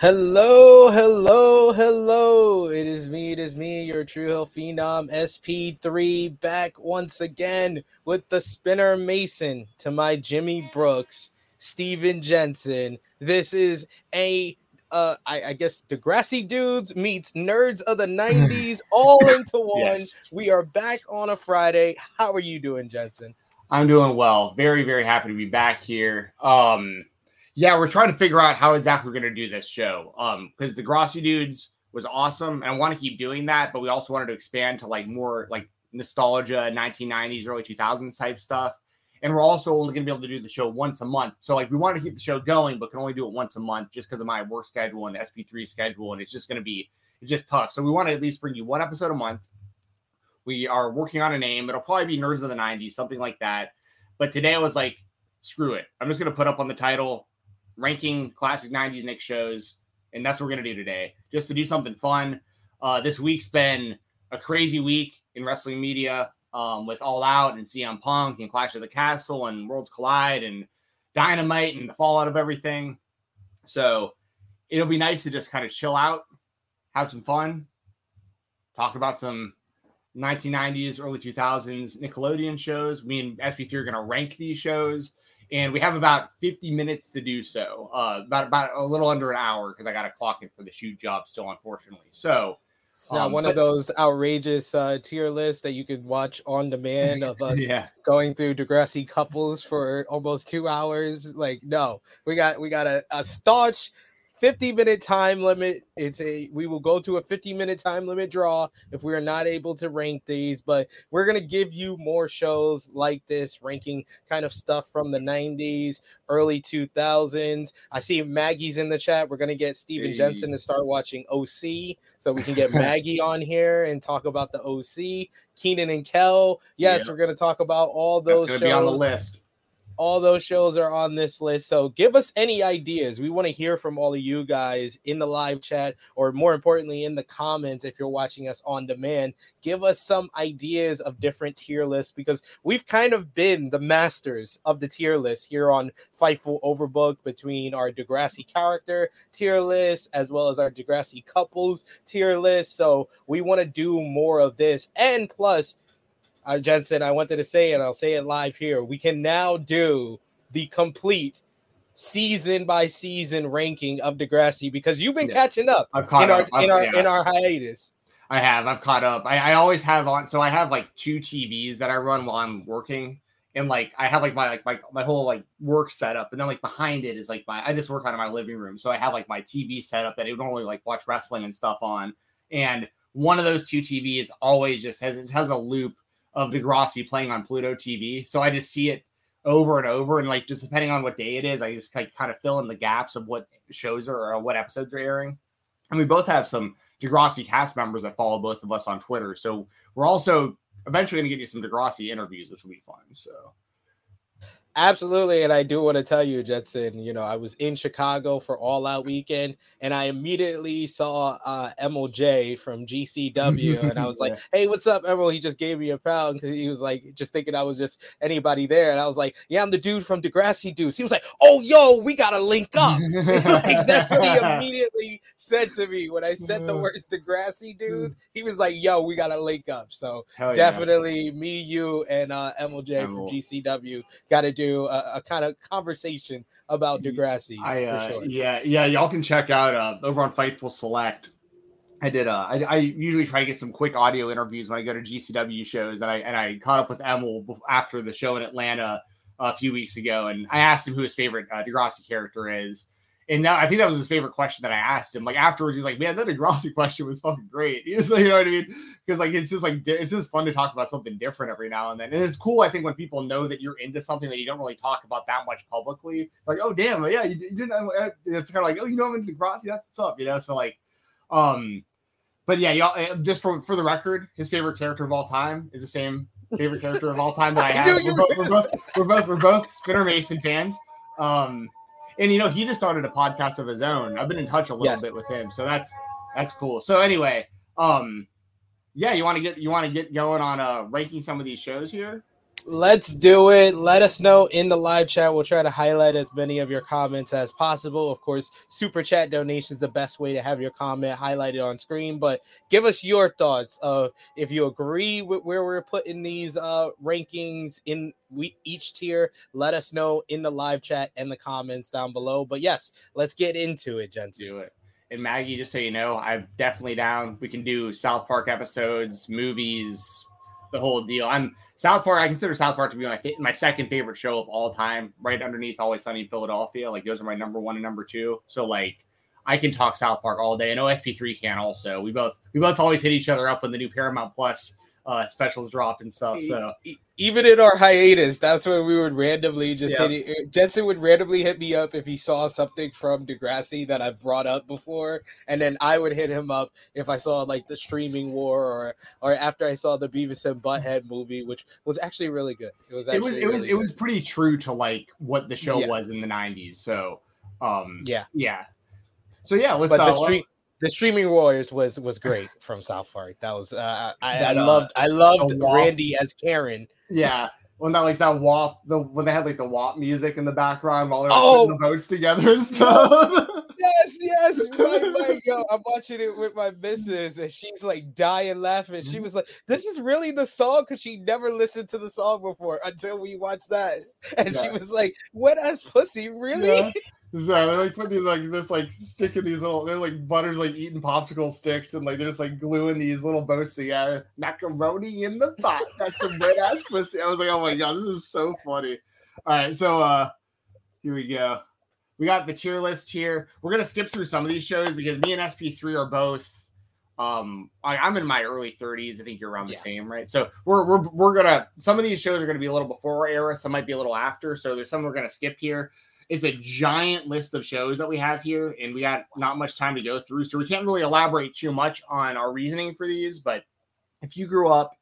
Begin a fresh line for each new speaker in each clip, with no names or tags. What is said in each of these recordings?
Hello, hello, hello. It is me, it is me, your True Heel Phenom SP3 back once again with the Spinner Mason to my Jimmy Brooks, Stephen Jensen. This is a uh I, I guess Degrassi dudes meets nerds of the 90s all into one.
Yes.
We are back on a Friday. How are you doing, Jensen?
I'm doing well. Very, very happy to be back here. Um, yeah, we're trying to figure out how exactly we're going to do this show. Um, because Degrassi dudes was awesome, and I want to keep doing that, but we also wanted to expand to like more like nostalgia, 1990s, early 2000s type stuff. And we're also only going to be able to do the show once a month. So like we want to keep the show going, but can only do it once a month just because of my work schedule and SP3 schedule, and it's just going to be it's just tough. So we want to at least bring you one episode a month. We are working on a name. It'll probably be Nerds of the 90s, something like that. But today I was like, screw it. I'm just going to put up on the title ranking classic 90s Nick shows. And that's what we're going to do today, just to do something fun. Uh, this week's been a crazy week in wrestling media um, with All Out and CM Punk and Clash of the Castle and Worlds Collide and Dynamite and the fallout of everything. So it'll be nice to just kind of chill out, have some fun, talk about some 1990s, early 2000s Nickelodeon shows. Me and SP3 are going to rank these shows, and we have about 50 minutes to do so. Uh, about about a little under an hour because I got a clock in for the shoot job still, unfortunately. So
It's not
Um,
one
but-
of those outrageous uh, tier lists that you could watch on demand of us
yeah,
going through Degrassi couples for almost two hours. Like, no, we got we got a, a staunch 50 minute time limit. It's a we will go to a 50 minute time limit draw if we are not able to rank these, but we're gonna give you more shows like this, ranking kind of stuff from the 90s, early 2000s. I see Maggie's in the chat. We're gonna get Stephen
Hey.
Jensen to start watching OC so we can get Maggie on here and talk about the OC. Keenan and Kel. Yes, we're going to talk about all those that's
going
shows.
be on the list.
All those shows are on this list. So give us any ideas. We want to hear from all of you guys in the live chat, or more importantly, in the comments if you're watching us on demand. Give us some ideas of different tier lists because we've kind of been the masters of the tier list here on Fightful Overbook between our Degrassi character tier list as well as our Degrassi couples tier list. So we want to do more of this. And plus, uh, Jensen, I wanted to say it. I'll say it live here. We can now do the complete season by season ranking of Degrassi because you've been
Yeah.
catching up
I've caught
in our
up. I've-
in our
yeah.
in our hiatus.
I have. I've caught up. I, I always have on. So I have like two TVs that I run while I'm working, and like I have like my like my my whole like work setup, and then like behind it is like my I just work out of my living room, so I have like my TV setup that I would normally like watch wrestling and stuff on, and one of those two TVs always just has it has a loop of Degrassi playing on Pluto TV, so I just see it over and over, and like just depending on what day it is, I just like kind of fill in the gaps of what shows are or what episodes are airing, and we both have some Degrassi cast members that follow both of us on Twitter. So we're also eventually going to get you some Degrassi interviews, which will be fun. So
Absolutely, and I do want to tell you, Jensen. You know, I was in Chicago for All Out Weekend, and I immediately saw uh, Emil Jay from GCW, and I was like, "Hey, what's up, Emerald?" He just gave me a pound because he was like, just thinking I was just anybody there, and I was like, "Yeah, I'm the dude from Degrassi Dudes." He was like, "Oh, yo, we gotta link up." like, that's what he immediately said to me when I said the words Degrassi Dudes. He was like, "Yo, we gotta link up." So
Hell yeah.
definitely me, you, and uh, Emil Jay
from
GCW got to do a, a kind of conversation about Degrassi
I
for
uh,
sure.
yeah yeah y'all can check out uh, over on Fightful Select. I did. Uh, I, I usually try to get some quick audio interviews when I go to GCW shows, and I and I caught up with Emil after the show in Atlanta a few weeks ago, and I asked him who his favorite uh, Degrassi character is, and now I think that was his favorite question that I asked him. Like afterwards, he's like, "Man, that Degrassi question was fucking great." He's like, you know what I mean? Because like it's just like it's just fun to talk about something different every now and then, and it's cool. I think when people know that you're into something that you don't really talk about that much publicly, like, "Oh damn, yeah, you, you didn't." It's kind of like, "Oh, you know I'm into Degrassi? That's what's up," you know? So like, um but yeah, y'all uh, just for for the record, his favorite character of all time is the same favorite character of all time that I have. We're both, we're both, we're both we're both Spinner Mason fans. Um, and you know he just started a podcast of his own. I've been in touch a little yes. bit with him, so that's that's cool. So anyway, um, yeah, you want to get you want to get going on uh ranking some of these shows here.
Let's do it. Let us know in the live chat. We'll try to highlight as many of your comments as possible. Of course, super chat donation is the best way to have your comment highlighted on screen. But give us your thoughts of if you agree with where we're putting these uh, rankings in we each tier. Let us know in the live chat and the comments down below. But yes, let's get into it, gents.
Do it. And Maggie, just so you know, I'm definitely down. We can do South Park episodes, movies, the whole deal. I'm South Park. I consider South Park to be my my second favorite show of all time, right underneath Always Sunny in Philadelphia. Like those are my number one and number two. So like I can talk South Park all day. I know SP3 can also. We both we both always hit each other up when the new Paramount Plus uh, specials drop and stuff. So
even in our hiatus, that's when we would randomly just yep. hit it. Jensen would randomly hit me up if he saw something from Degrassi that I've brought up before, and then I would hit him up if I saw like the streaming war or or after I saw the Beavis and Butthead movie, which was actually really good. It was
it was it was it was pretty true to like what the show yeah. was in the '90s. So um yeah yeah. So yeah, let's.
But uh, the stream, the streaming warriors was was great from South Park. That was uh, I, that, I uh, loved I loved Randy as Karen.
Yeah. When that like that WAP the when they had like the WAP music in the background while they were oh. putting the boats together and stuff.
yes, yes. My, my, Yo, I'm watching it with my missus and she's like dying laughing. She was like, This is really the song because she never listened to the song before until we watched that. And yeah. she was like, "What ass pussy, really? Yeah.
So they're like putting these like this like sticking these little they're like butters like eating popsicle sticks and like they're just like gluing these little boats together. Macaroni in the pot. That's some red ass pussy. I was like, oh my god, this is so funny. All right, so uh here we go. We got the tier list here. We're gonna skip through some of these shows because me and SP3 are both um I, am in my early 30s. I think you're around the yeah. same, right? So we're we're we're gonna some of these shows are gonna be a little before our era, some might be a little after. So there's some we're gonna skip here it's a giant list of shows that we have here, and we got not much time to go through, so we can't really elaborate too much on our reasoning for these. But if you grew up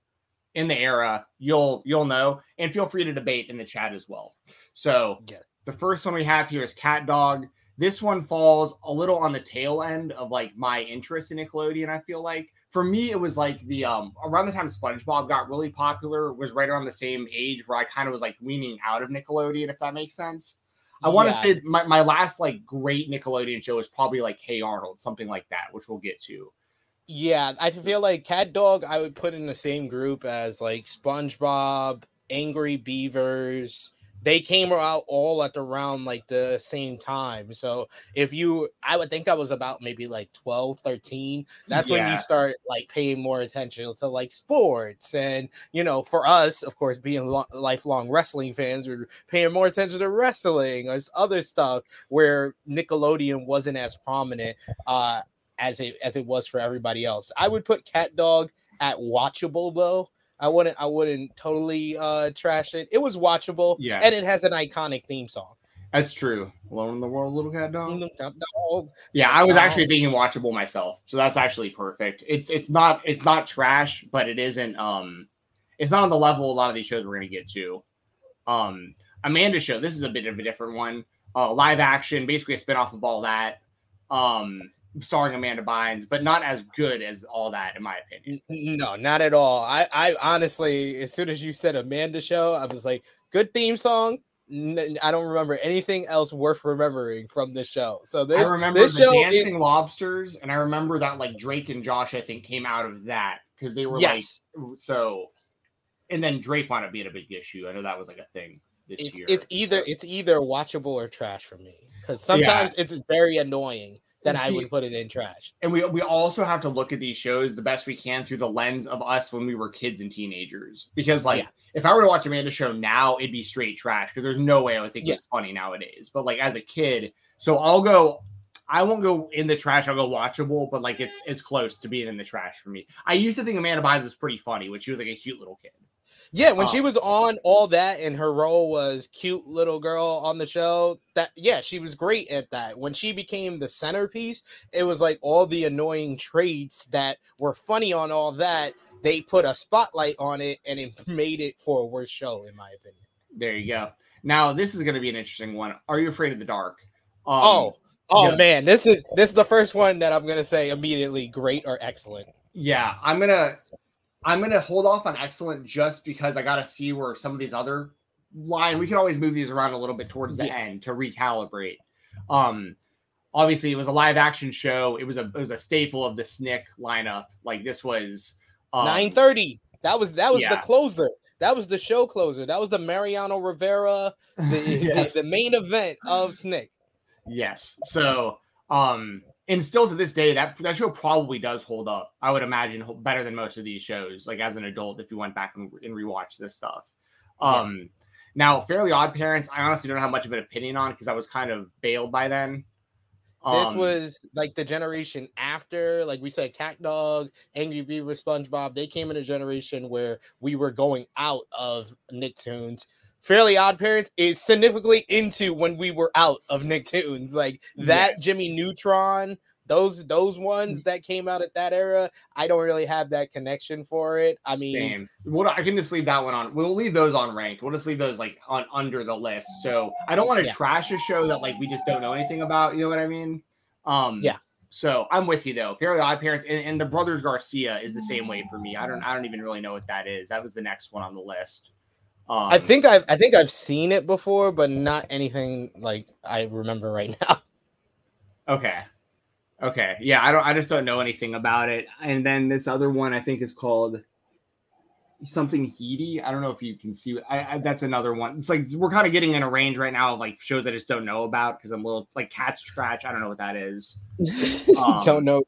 in the era, you'll you'll know, and feel free to debate in the chat as well. So yes, the first one we have here is Cat Dog. This one falls a little on the tail end of like my interest in Nickelodeon. I feel like for me, it was like the um around the time SpongeBob got really popular was right around the same age where I kind of was like weaning out of Nickelodeon, if that makes sense. I want to yeah. say my, my last like great Nickelodeon show is probably like Hey Arnold, something like that, which we'll get to.
Yeah, I feel like Cat Dog I would put in the same group as like SpongeBob, Angry Beavers, they came out all at around like the same time. So if you, I would think I was about maybe like 12, 13. That's yeah. when you start like paying more attention to like sports. And, you know, for us, of course, being lo- lifelong wrestling fans, we're paying more attention to wrestling or other stuff where Nickelodeon wasn't as prominent uh, as it as it was for everybody else. I would put Cat Dog at watchable though I wouldn't I wouldn't totally uh trash it. It was watchable. Yeah. And it has an iconic theme song.
That's true. Alone in the world, little cat dog. dog. Yeah, I was actually thinking watchable myself. So that's actually perfect. It's it's not it's not trash, but it isn't um it's not on the level a lot of these shows we're gonna get to. Um Amanda show, this is a bit of a different one. Uh live action, basically a spinoff of all that. Um starring Amanda Bynes, but not as good as all that, in my opinion.
No, not at all. I, I honestly, as soon as you said Amanda show, I was like, good theme song. I don't remember anything else worth remembering from this show. So this,
I remember
this
the show dancing is... lobsters, and I remember that like Drake and Josh, I think, came out of that because they were yes. like so. And then Drake wound up being a big issue. I know that was like a thing this
it's,
year.
It's either it's either watchable or trash for me because sometimes yeah. it's very annoying then I would put it in trash.
and we we also have to look at these shows the best we can through the lens of us when we were kids and teenagers. Because like
Yeah.
if I were to watch Amanda show now, it'd be straight trash because there's no way I would think
Yeah.
it's funny nowadays. But like as a kid, so I'll go. I won't go in the trash. I'll go watchable, but like it's it's close to being in the trash for me. I used to think Amanda Bynes was pretty funny when she was like a cute little kid.
Yeah, when she
Oh.
was on all that and her role was cute little girl on the show, that yeah, she was great at that. When she became the centerpiece, it was like all the annoying traits that were funny on all that, they put a spotlight on it and it made it for a worse show, in my opinion.
There you go. Now this is going to be an interesting one. Are you afraid of the dark? Um,
oh, oh
yeah.
man, this is this is the first one that I'm gonna say immediately great or excellent.
Yeah, I'm gonna I'm gonna hold off on excellent just because I gotta see where some of these other line we can always move these around a little bit towards the
Yeah.
end to recalibrate. Um obviously it was a live action show. It was a it was a staple of the SNICK lineup. Like this was um,
Nine thirty. That was that was
yeah.
the closer. That was the show closer. That was the Mariano Rivera, the,
Yes.
the, the main event of Snick.
Yes. So, um, and still to this day, that that show probably does hold up. I would imagine better than most of these shows. Like as an adult, if you went back and, and rewatched this stuff. Um, now Fairly Odd Parents, I honestly don't have much of an opinion on because I was kind of bailed by then.
This
Um,
was like the generation after, like we said, Cat Dog, Angry Beaver, SpongeBob. They came in a generation where we were going out of Nicktoons. Fairly Odd Parents is significantly into when we were out of Nicktoons. Like that
Yes.
Jimmy Neutron, those those ones that came out at that era. I don't really have that connection for it. I mean,
Same. Well, I can just leave that one on. We'll leave those on ranked. We'll just leave those like on under the list. So I don't want to
Yeah.
trash a show that like we just don't know anything about. You know what I mean? Um,
Yeah.
So I'm with you though. Fairly Odd Parents and, and the Brothers Garcia is the same way for me. I don't. I don't even really know what that is. That was the next one on the list. Um,
I think I've I think I've seen it before, but not anything like I remember right now.
Okay. Okay. Yeah, I don't I just don't know anything about it. And then this other one I think is called something heady. I don't know if you can see I, I that's another one. It's like we're kind of getting in a range right now of like shows I just don't know about because I'm a little like Cat's Trash. I don't know what that is. Um,
don't know.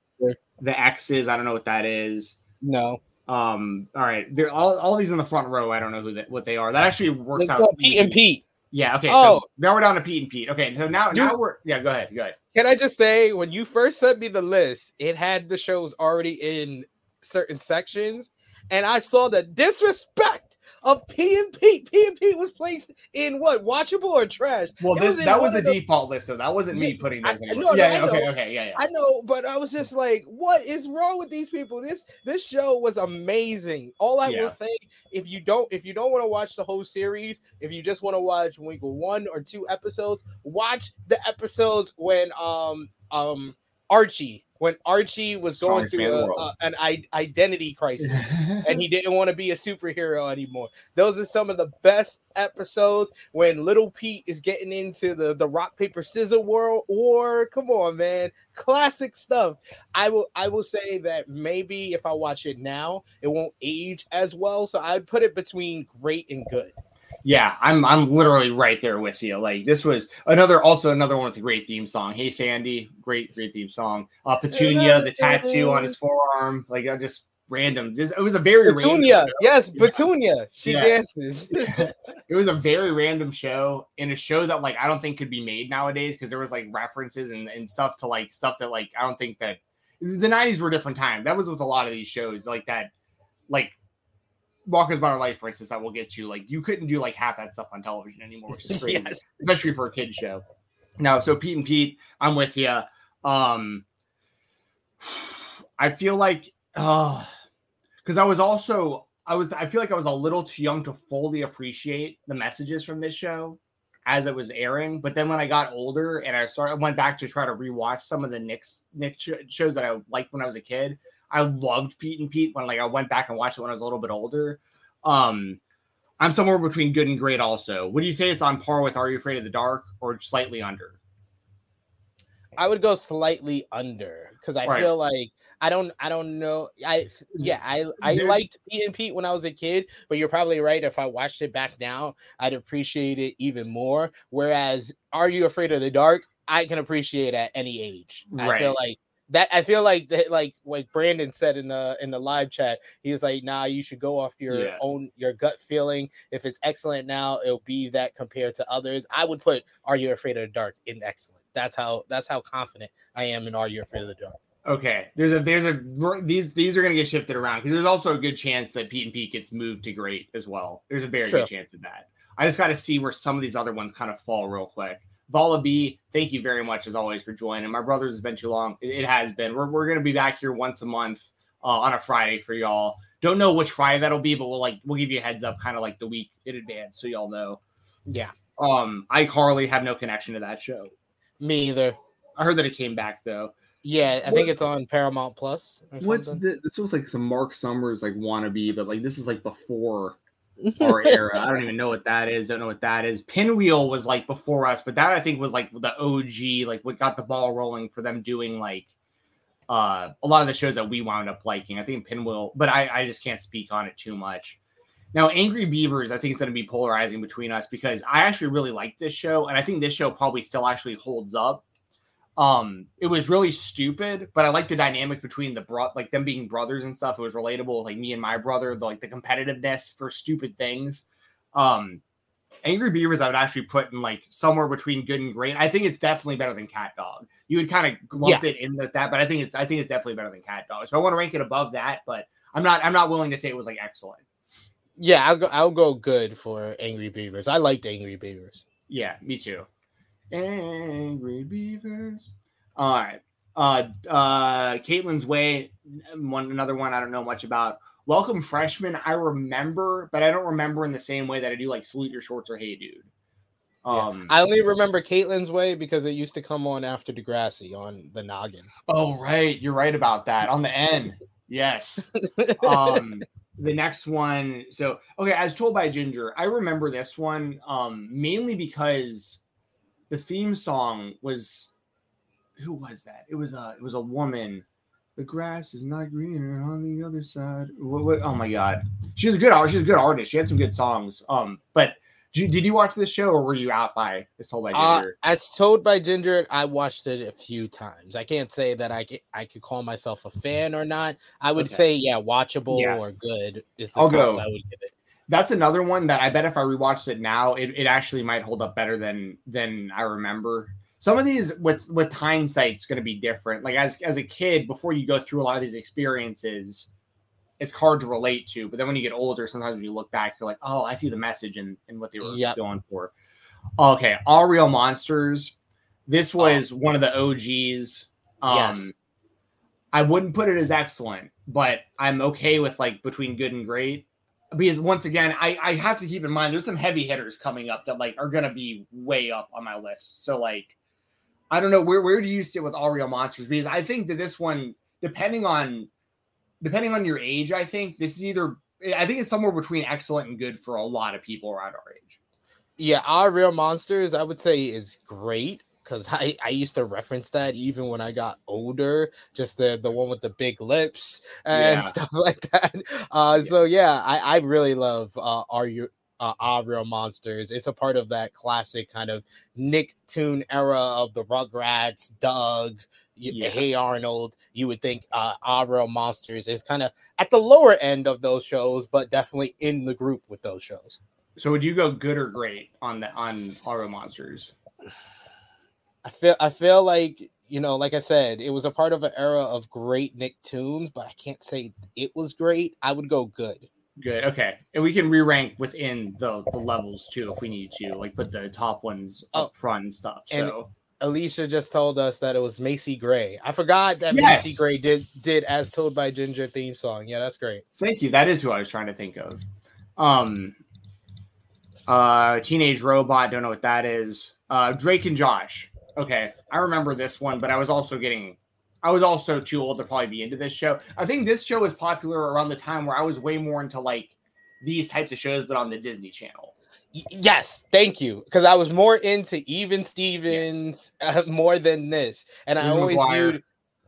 The X's, I don't know what that is.
No.
Um, all right. They're all, all these in the front row. I don't know who that what they are. That actually works
Let's
out.
go Pete and Pete.
Yeah, okay.
Oh.
So now we're down to Pete and Pete. Okay, so now now we're yeah, go ahead. Go ahead.
Can I just say, when you first sent me the list, it had the shows already in certain sections, and I saw the disrespect of P and P. P and P was placed in what watchable or trash?
Well, this
in
that was the
the-
default list, so that wasn't me putting those.
I
anymore.
know,
yeah,
no,
yeah, okay, okay, yeah, yeah.
I know, but I was just like, what is wrong with these people? This this show was amazing. All I
Yeah.
will say, if you don't if you don't want to watch the whole series, if you just want to watch week one or two episodes, watch the episodes when um um Artie when Artie was going
Strongest
through a, a- an I- identity crisis and he didn't want to be a superhero anymore. Those are some of the best episodes when Little Pete is getting into the the rock paper scissor world war. Come on, man, classic stuff. I will I will say that maybe if I watch it now, it won't age as well. So I'd put it between great and good.
Yeah, I'm I'm literally right there with you. Like this was another also another one with a great theme song. Hey Sandy, great great theme song. Uh, Petunia, the tattoo on his forearm, like I just random. Just it was a very random
Petunia,
show.
yes,
Yeah.
Petunia. She
Yeah.
dances.
it was a very random show and a show that like I don't think could be made nowadays because there was like references and, and stuff to like stuff that like I don't think that the 90s were a different time. That was with a lot of these shows like that, like Rocko's Modern Life, for instance, that we'll get to. Like you couldn't do like half that stuff on television anymore, which is crazy,
yes.
especially for a kid show. No, so Pete and Pete, I'm with you. Um, I feel like, uh, because I was also I was I feel like I was a little too young to fully appreciate the messages from this show as it was airing. But then when I got older and I started went back to try to rewatch some of the Nick's Nick shows that I liked when I was a kid, I loved Pete and Pete when like I went back and watched it when I was a little bit older. Um I'm somewhere between good and great also. Would you say it's on par with Are You Afraid of the Dark or slightly under?
I would go slightly under because I
Right.
feel like I don't I don't know I yeah I I
There-
liked Pete and Pete when I was a kid, but you're probably right. If I watched it back now, I'd appreciate it even more. Whereas, Are You Afraid of the Dark? I can appreciate at any age. I feel like that. I feel like that, like what Brandon said in the in the live chat. He was like, "Nah, you should go off your
Yeah.
own your gut feeling. If it's excellent now, it'll be that compared to others. I would put Are You Afraid of the Dark in excellent. That's how that's how confident I am in Are You Afraid of the Dark.
Okay, there's a there's a these these are gonna get shifted around because there's also a good chance that Pete and Pete gets moved to great as well. There's a very
True.
good chance of that. I just got to see where some of these other ones kind of fall real quick. Vala B, thank you very much as always for joining. My brothers has been too long. It, it has been. We're we're gonna be back here once a month uh, on a Friday for y'all. Don't know which Friday that'll be, but we'll like we'll give you a heads up kind of like the week in advance so y'all know.
Yeah,
Um, iCarly have no connection to that show.
me either.
I heard that it came back though.
Yeah, I think it's on Paramount Plus. Or
What's
something.
the, this was like some Marc Summers like wannabe, but like this is like before our era.
I don't even know what that is. Don't know what that is. Pinwheel was like before us, but that I think was like the OG, like what got the ball rolling for them doing like uh a lot of the shows that we wound up liking. I think Pinwheel, but I, I just can't speak on it too much. Now, Angry Beavers, I think is going to be polarizing between us because I actually really like this show, and I think this show probably still actually holds up. Um, it was really stupid, but I like the dynamic between the bro, like them being brothers and stuff. It was relatable, like me and my brother, the, like the competitiveness for stupid things. Um, Angry Beavers, I would actually put in like somewhere between good and great. I think it's definitely better than Cat Dog. You would kind of lump it in with that, but I think it's I think it's definitely better than Cat Dog. So I want to rank it above that, but I'm not I'm not willing to say it was like excellent.
Yeah, I'll go. I'll go good for Angry Beavers. I liked Angry Beavers.
Yeah, me too. Angry Beavers. All right. Uh uh Caitlin's Way, one another one I don't know much about. Welcome freshman. I remember, but I don't remember in the same way that I do like salute your shorts or hey dude.
Yeah.
Um
I only remember Caitlin's Way because it used to come on after Degrassi on the Noggin.
oh right, you're right about that. On the N. Yes. um the next one so okay as told by ginger i remember this one um mainly because the theme song was who was that it was a it was a woman the grass is not greener on the other side what, what, oh my god she's a good she's a good artist she had some good songs um but did you, did you watch this show or were you out by as told by
Uh,
ginger
as told by Ginger, I watched it a few times. I can't say that I could, I could call myself a fan or not. I would
Okay.
say, yeah, watchable
Yeah.
or good is the
I'll go.
I would give it.
That's another one that I bet if I rewatched it now, it, it actually might hold up better than than I remember. Some of these with with hindsight is going to be different. Like as as a kid, before you go through a lot of these experiences, it's hard to relate to. But then when you get older, sometimes when you look back, you're like, oh, I see the message and and what they were
Yep.
going for. Okay, All Real Monsters. This was one of the OGs. Um,
Yes.
I wouldn't put it as excellent, but I'm okay with like between good and great because once again, I, I have to keep in mind there's some heavy hitters coming up that like are gonna be way up on my list. So like, I don't know where where do you sit with All Real Monsters? Because I think that this one, depending on depending on your age, I think this is either I think it's somewhere between excellent and good for a lot of people around our age.
Yeah, our real monsters, I would say, is great because I, I used to reference that even when I got older, just the the one with the big lips and
Yeah.
stuff like that. Uh, so yeah, I, I really love uh, our you uh, real monsters. It's a part of that classic kind of Nicktoon era of the Rugrats, Doug,
Yeah.
Hey Arnold. You would think uh, real monsters is kind of at the lower end of those shows, but definitely in the group with those shows.
So would you go good or great on the on All Real Monsters?
I feel I feel like you know, like I said, it was a part of an era of great Nicktoons, but I can't say it was great. I would go good.
Good. Okay. And we can re-rank within the, the levels too if we need to, like put the top ones
Oh,
up front and stuff.
and-
So
Alicia just told us that it was Macy Gray. I forgot that
Yes.
Macy Gray did did as told by Ginger theme song. Yeah, that's great.
thank you. That is who I was trying to think of. Um uh Teenage Robot, don't know what that is. Uh Drake and Josh. Okay. I remember this one, but I was also getting I was also too old to probably be into this show. I think this show was popular around the time where I was way more into like these types of shows, but on the Disney Channel.
Yes, thank you. Because I was more into Even Stevens uh, more than this, and I always
McGuire.
viewed.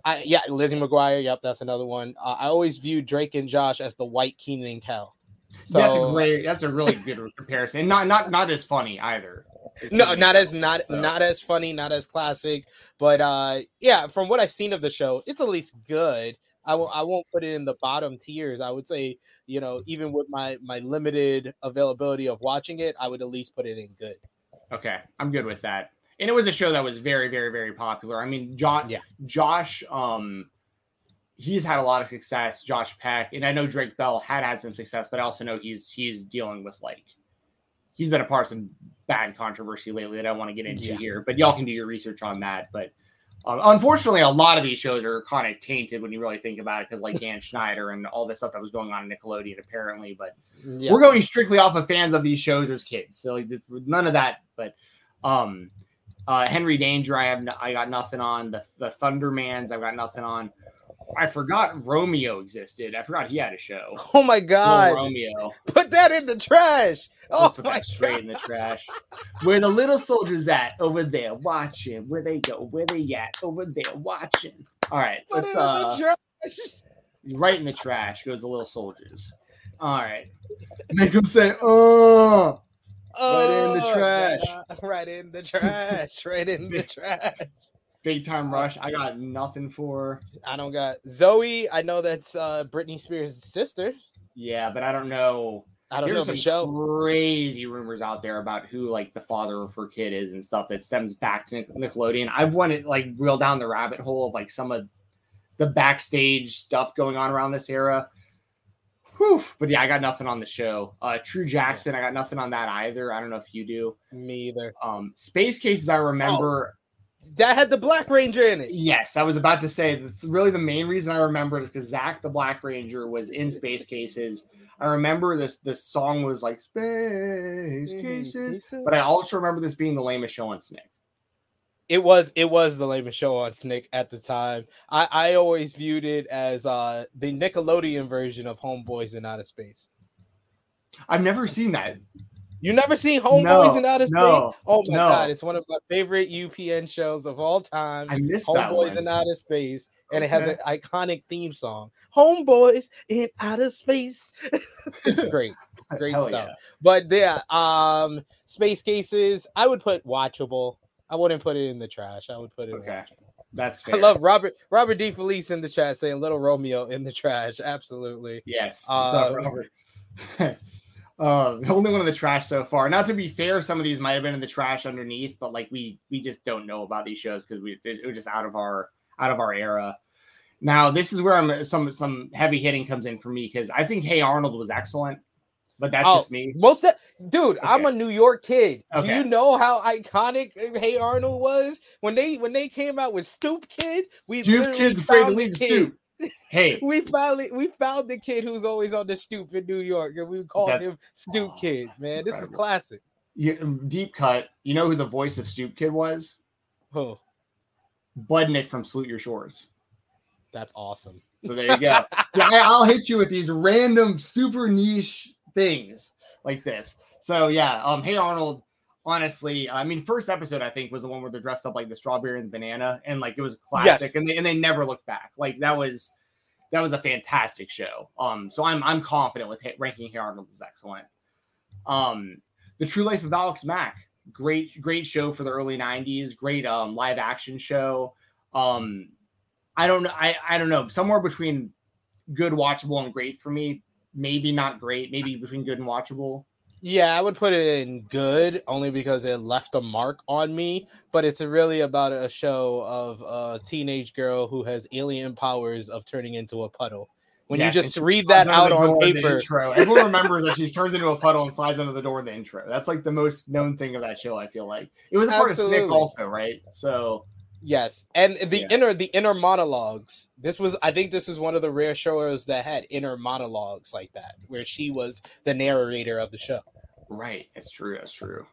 I, yeah, Lizzie McGuire. Yep, that's another one. Uh, I always viewed Drake and Josh as the white Keenan and Kel. So
that's a great that's a really good comparison. And not not not as funny either.
No not as not
so.
not as funny not as classic but uh yeah from what i've seen of the show it's at least good i won't i won't put it in the bottom tiers i would say you know even with my my limited availability of watching it i would at least put it in good
Okay, I'm good with that. And it was a show that was very, very, very popular. I mean, Josh,
Yeah.
Josh, um, he's had a lot of success. Josh Peck, and I know Drake Bell had had some success, but I also know he's he's dealing with like he's been a part of some bad controversy lately that I want to get into
Yeah.
here. But y'all can do your research on that. But um, unfortunately, a lot of these shows are kind of tainted when you really think about it, because like Dan Schneider and all this stuff that was going on in Nickelodeon, apparently. But
yeah
we're going strictly off of fans of these shows as kids. So like this, none of that. But um, uh, Henry Danger, I have no, I got nothing on. The the Thundermans, I've got nothing on. I forgot Romeo existed. I forgot he had a show.
oh my
Little
god
Romeo.
put that in the trash oh
Put
my
that straight in the trash. Where the little soldiers at over there watching? Where they go? Where they at? Over there watching. All right,
put it
let's
in
uh,
the trash
right in the trash goes the little soldiers. All right, make them say, "Oh." Right in the
Oh,
trash.
God. right in the trash right in the trash
Big time rush. I got nothing for.
I don't got Zoe. I know that's uh Britney Spears' sister.
Yeah, but I don't know.
I don't know
There's
for
some
sure.
crazy rumors out there about who like the father of her kid is and stuff that stems back to Nic- Nickelodeon. I've wanted like real down the rabbit hole of like some of the backstage stuff going on around this era. Whew. But yeah, I got nothing on the show. Uh True Jackson, I got nothing on that either. I don't know if you do.
Me either.
Um Space Cases, I remember.
That had the Black Ranger in it.
Yes, I was about to say that's really the main reason I remember is because Zach the Black Ranger was in Space Cases. I remember this this song was like Space Cases, but I also remember this being the lamest show on Snick.
it was it was the lamest show on Snick at the time. I I always viewed it as uh the Nickelodeon version of Homeboys in Outer Space.
I've never seen that.
You never seen Homeboys
No,
in Outer Space?
no,
oh my
no.
god, it's one of my favorite UPN shows of all time.
I missed that
Homeboys in Outer Space, and it has an iconic theme song. Homeboys in Outer Space. it's great. It's great
Hell
stuff.
yeah.
But yeah, um, Space Cases, I would put watchable. I wouldn't put it in the trash. I would put it. in
Okay. That's
I love Robert Robert D. Felice in the chat saying "Little Romeo" in the trash. Absolutely.
Yes. What's up,
Um,
Robert? um, the only one in the trash so far. Not to be fair, some of these might have been in the trash underneath, but like we we just don't know about these shows because we it was just out of our out of our era. Now this is where I'm some some heavy hitting comes in for me because I think Hey Arnold was excellent, but that's
Oh,
just me.
Most of dude, I'm a New York kid. Do you know how iconic Hey Arnold was when they when they came out with Stoop Kid? We literally
kids afraid to leave stoop. Hey,
We finally we found the kid who's always on the stoop in New York, and we called him Stoop
oh,
Kid. Man, this is classic.
you, deep cut. You know who the voice of Stoop Kid was?
Oh,
Budnick from Salute Your Shorts.
that's awesome.
So there you go. I'll hit you with these random super niche things like this. So yeah, um, hey Arnold. Honestly, I mean, first episode I think was the one where they're dressed up like the strawberry and the banana, and like it was classic,
Yes.
and they and they never looked back. Like that was that was a fantastic show. Um, so I'm I'm confident with hit, ranking here. Arnold is excellent. Um, the True Life of Alex Mack, great great show for the early '90s, great um live action show. Um, I don't know. I, I don't know. Somewhere between good, watchable, and great for me. Maybe not great. Maybe between good and watchable.
Yeah, I would put it in good only because it left a mark on me. But it's really about a show of a teenage girl who has alien powers of turning into a puddle. When
Yes,
you just read that out on
door in the
paper,
intro. Everyone remembers that she turns into a puddle and slides under the door in the intro. That's like the most known thing of that show. I feel like it was a part of Snick also, right? So
yes, and the
Yeah.
inner the inner monologues. This was, I think, this was one of the rare shows that had inner monologues like that, where she was the narrator of the show.
Right. That's true. That's true.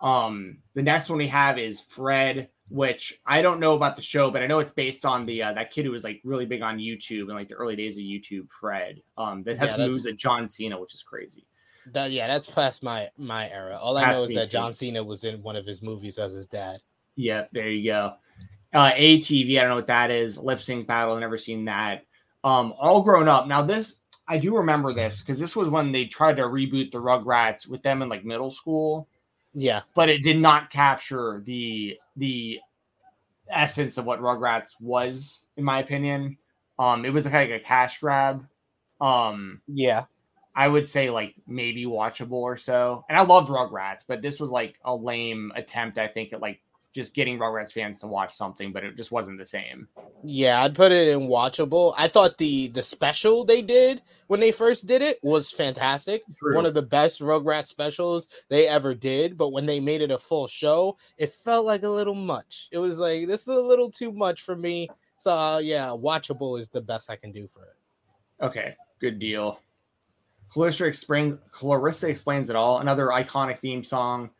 Um, the next one we have is Fred, which I don't know about the show, but I know it's based on the uh, that kid who was like really big on YouTube in like the early days of YouTube, Fred. Um, that has
Yeah,
moves at John Cena, which is crazy.
That yeah, that's past my my era. All I
Past
know is that
too.
John Cena was in one of his movies as his dad.
Yeah, there you go. Uh, ATV, I don't know what that is. Lip sync battle, I've never seen that. Um, all grown up. Now this, I do remember this because this was when they tried to reboot the Rugrats with them in like middle school.
Yeah.
but it did not capture the the essence of what Rugrats was, in my opinion. Um, it was kind of like a cash grab. Um,
Yeah.
I would say like maybe watchable or so. And I loved Rugrats, but this was like a lame attempt, I think, at like just getting Rugrats fans to watch something, but it just wasn't the same.
Yeah, I'd put it in watchable. I thought the the special they did when they first did it was fantastic. One of the best Rugrats specials they ever did, but when they made it a full show, it felt like a little much. It was like this is a little too much for me. So uh, yeah, watchable is the best I can do for it.
Okay, good deal. Clarissa explains Clarissa explains it all. Another iconic theme song.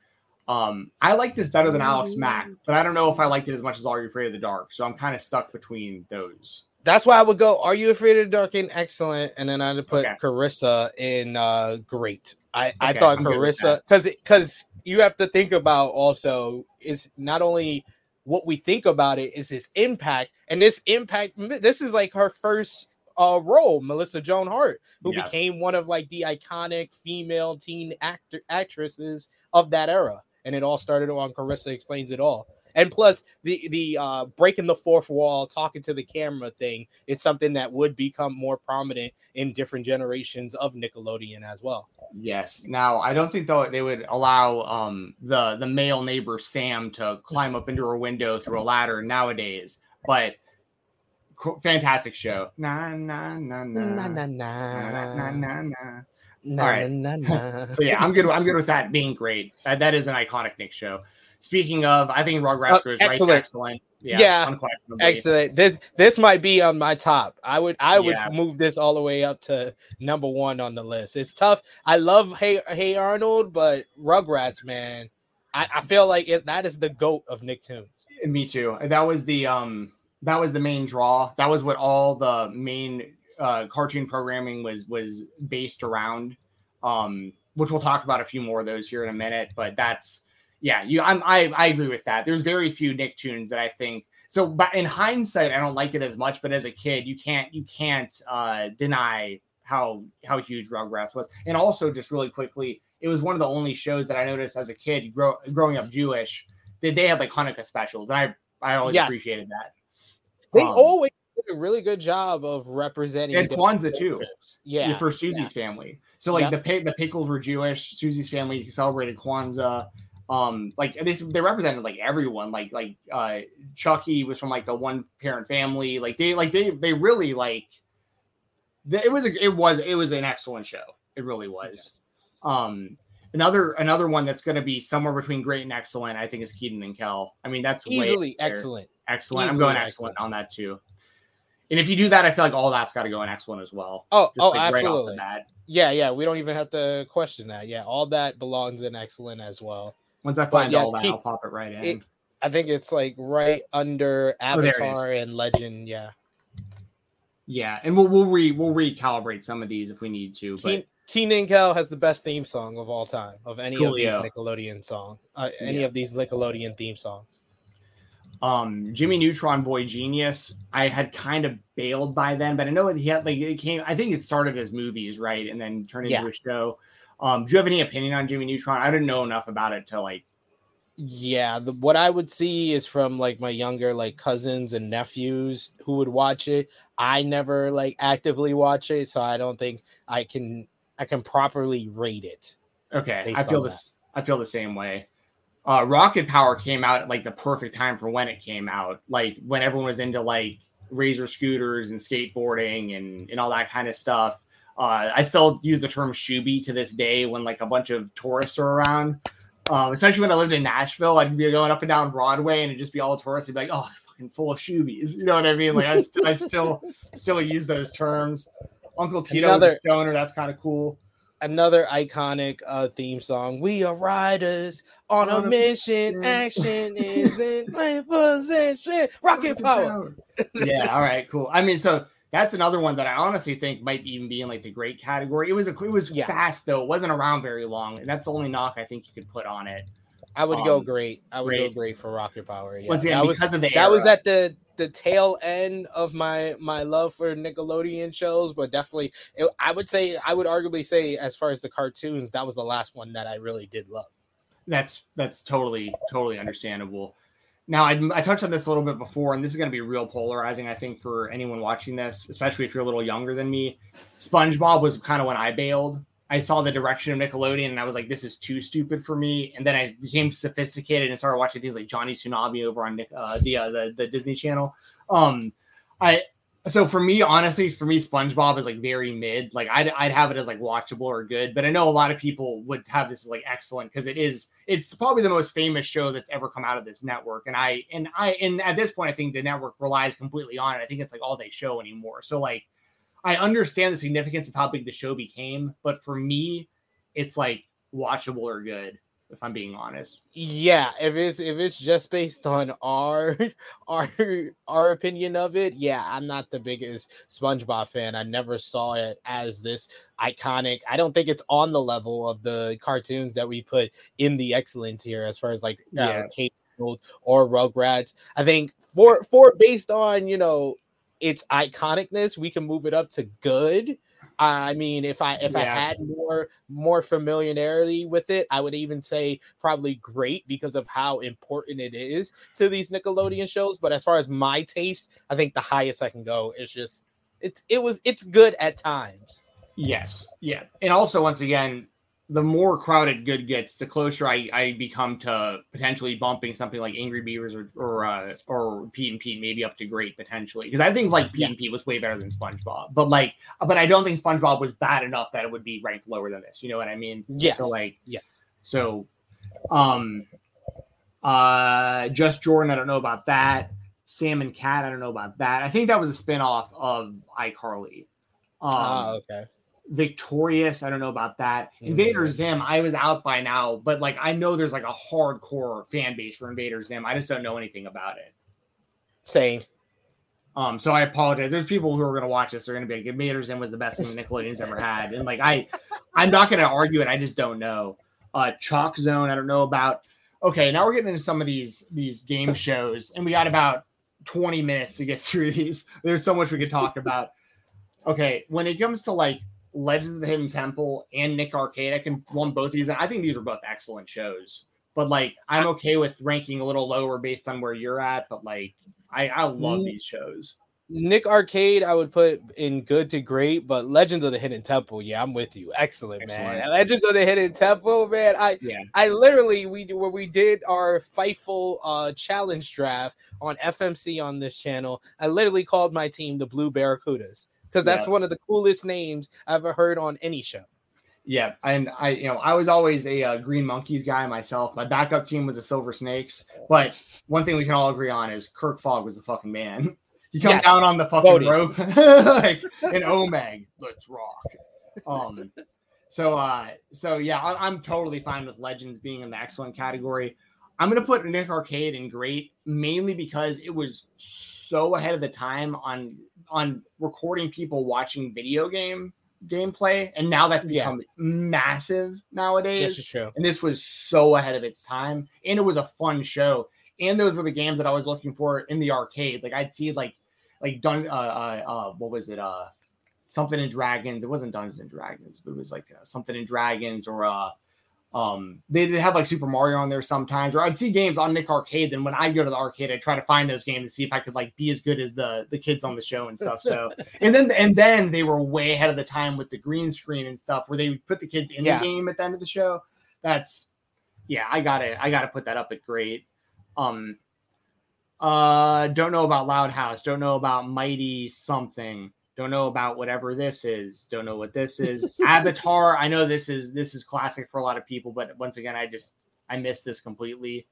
Um, I like this better than Alex Mack, but I don't know if I liked it as much as Are You Afraid of the Dark. So I'm kind of stuck between those.
That's why I would go. Are you afraid of the dark? in excellent, and then I'd put
Okay.
Clarissa in uh great. I I thought
I'm
Clarissa because because you have to think about also is not only what we think about it is his impact, and this impact. This is like her first uh role, Melissa Joan Hart, who
Yeah.
became one of like the iconic female teen actor actresses of that era, and it all started on Clarissa explains it all. And plus the the uh breaking the fourth wall, talking to the camera thing, it's something that would become more prominent in different generations of Nickelodeon as well.
Yes. Now I don't think though they would allow um the the male neighbor Sam to climb up into her window through a ladder nowadays, but fantastic show. Na na na na
Na na
na na na
na
na. na.
na
All right.
na na.
So yeah, I'm good. I'm good with that being great. That, that is an iconic Nick show. Speaking of, I think Rugrats
Uh,
right
excellent.
to excellent. Yeah,
Yeah. Excellent. This this might be on my top. I would I would
Yeah.
move this all the way up to number one on the list. It's tough. I love Hey Hey Arnold, but Rugrats, man, I, I feel like it, that is the goat of Nicktoons.
Me too. That was the um that was the main draw. That was what all the main uh cartoon programming was was based around. Um which we'll talk about a few more of those here in a minute, but that's yeah, you I'm I I agree with that. There's very few Nicktoons that I think so but in hindsight I don't like it as much, but as a kid you can't you can't uh deny how how huge Rugrats was. And also just really quickly, it was one of the only shows that I noticed as a kid grow, growing up Jewish that they had like Hanukkah specials, and I I always
Yes.
appreciated that.
They
Um,
always did a really good job of representing
And Kwanzaa, too.
Yeah,
for Susie's family. So like
Yeah.
the the pickles were Jewish. Susie's family celebrated Kwanzaa. Um, like they they represented like everyone. Like like uh Chucky was from like a one parent family. Like they like they they really like. It was a it was it was an excellent show. It really was. Um, another another one that's going to be somewhere between great and excellent. I think is Keenan and Kel. I mean that's
easily excellent.
Excellent. I'm
Easily
going excellent on that too. And if you do that, I feel like all that's got to go in X1 as well.
Oh,
Just,
oh,
like, right off the
absolutely.
bat.
Yeah, yeah. We don't even have to question that. Yeah, all that belongs in excellent as well.
Once I
But
find
yes,
all that,
keep-
I'll pop it right in.
it- I think it's like right under
Oh, there it is.
Avatar and Legend. Yeah.
yeah, and we'll we'll re we'll recalibrate some of these if we need to. But
Keen, Keenan Kel has the best theme song of all time of any of these Nickelodeon song, uh, any
Yeah.
of these Nickelodeon theme songs.
Um Jimmy Neutron Boy Genius, I had kind of bailed by then, but I know he had like it came. I think it started as movies, right, and then turned into
Yeah.
a show. Um, do you have any opinion on Jimmy Neutron? I didn't know enough about it to like.
Yeah, the, what I would see is from like my younger like cousins and nephews who would watch it. I never like actively watch it, so I don't think I can I can properly rate it.
Okay, I feel this. I feel the same way. Uh, Rocket Power came out at like the perfect time for when it came out, like when everyone was into like razor scooters and skateboarding and and all that kind of stuff. Uh, I still use the term "shooby" to this day when like a bunch of tourists are around. Um, especially when I lived in Nashville, I'd be going up and down Broadway and it'd just be all tourists. I'd be like, "Oh, fucking full of shoobies," you know what I mean? Like I, st- I still still use those terms. Uncle Tito,
Another-
the stoner, that's kind of cool.
Another iconic uh theme song. We are riders on a
On a
mission.
mission.
Action is in my possession. Rocket power.
yeah, all right, cool. I mean, so that's another one that I honestly think might even be in like the great category. It was a it was
Yeah.
fast though. It wasn't around very long, and that's the only knock I think you could put on it.
I would go
Um,
great. I would
great.
go great for Rocket Power. Yeah.
Once again,
that was
of the
that was at the the tail end of my my love for Nickelodeon shows, but definitely it, I would say I would arguably say as far as the cartoons, that was the last one that I really did love.
that's that's totally totally understandable. Now, I, I touched on this a little bit before, and this is going to be real polarizing, I think, for anyone watching this, especially if you're a little younger than me. SpongeBob was kind of when I bailed. I saw the direction of Nickelodeon, and I was like, "This is too stupid for me." And then I became sophisticated and started watching things like Johnny Tsunami over on uh, the, uh, the the Disney Channel. Um, I so for me, honestly, for me, SpongeBob is like very mid. Like I'd, I'd have it as like watchable or good, but I know a lot of people would have this as like excellent because it is. It's probably the most famous show that's ever come out of this network, and I and I and at this point, I think the network relies completely on it. I think it's like all they show anymore. So like, I understand the significance of how big the show became, but for me, it's like watchable or good if I'm being honest.
Yeah, if it's if it's just based on our our our opinion of it, yeah, I'm not the biggest SpongeBob fan. I never saw it as this iconic. I don't think it's on the level of the cartoons that we put in the excellence here as far as like uh, yeah. or Rugrats. I think for for based on, you know, its iconicness, we can move it up to good I mean, if I if yeah. I had more more familiarity with it, I would even say probably great because of how important it is to these mm. Nickelodeon shows. But as far as my taste, I think the highest I can go is just it's it was it's good at times.
Yes, yeah, and also once again, the more crowded good gets, the closer I, I become to potentially bumping something like Angry Beavers or or uh, or Pete and Pete, maybe up to great potentially. Because I think like Pete yeah. and Pete was way better than SpongeBob, but like, but I don't think SpongeBob was bad enough that it would be ranked lower than this. You know what I mean?
Yes.
So like,
yes.
So, um, uh, just Jordan, I don't know about that. Sam and Cat, I don't know about that. I think that was a spinoff of iCarly.
Um, ah, okay
victorious. I don't know about that. Mm-hmm. Invader Zim, I was out by now, but like I know there's like a hardcore fan base for Invader Zim. I just don't know anything about it.
Same.
Um, so I apologize. There's people who are gonna watch this. They're gonna be like, Invader Zim was the best thing Nickelodeon's ever had, and like I, I'm not gonna argue it. I just don't know. Uh, Chalk Zone, I don't know about. Okay, now we're getting into some of these these game shows, and we got about 20 minutes to get through these. There's so much we could talk about. Okay, when it comes to like Legends of the Hidden Temple and Nick Arcade. I can lump both of these. I think these are both excellent shows. But like, I'm okay with ranking a little lower based on where you're at. But like, I I love these shows.
Nick Arcade, I would put in good to great, but Legends of the Hidden Temple, yeah, I'm with you. Excellent, Excellent. man. Legends of the Hidden Temple, man. I yeah. I literally we when we did our Fightful uh challenge draft on FMC on this channel, I literally called my team the Blue Barracudas because that's yeah. one of the coolest names I've ever heard on any show.
Yeah, and I, you know, I was always a uh, Green Monkeys guy myself. My backup team was the Silver Snakes, but one thing we can all agree on is Kirk Fogg was the fucking man. He come yes. down on the fucking rope like an Omeg. Let's rock. Um, so, uh, so yeah, I, I'm totally fine with Legends being in the excellent category. I'm gonna put Nick Arcade in great mainly because it was so ahead of the time on on recording people watching video game gameplay, and now that's become yeah. massive nowadays.
This is true.
And this was so ahead of its time, and it was a fun show. And those were the games that I was looking for in the arcade. Like I'd see like like done uh, uh, uh what was it uh something in Dragons. It wasn't Dungeons and Dragons, but it was like uh, something in Dragons or uh um, they did have like Super Mario on there sometimes, or I'd see games on Nick Arcade. Then when I go to the arcade, I try to find those games to see if I could like be as good as the the kids on the show and stuff. So, and then and then they were way ahead of the time with the green screen and stuff, where they would put the kids in yeah. the game at the end of the show. That's yeah, I gotta I gotta put that up at great. Um, uh, don't know about Loud House. Don't know about Mighty something don't know about whatever this is don't know what this is. Avatar i know this is this is classic for a lot of people but once again i just i missed this completely.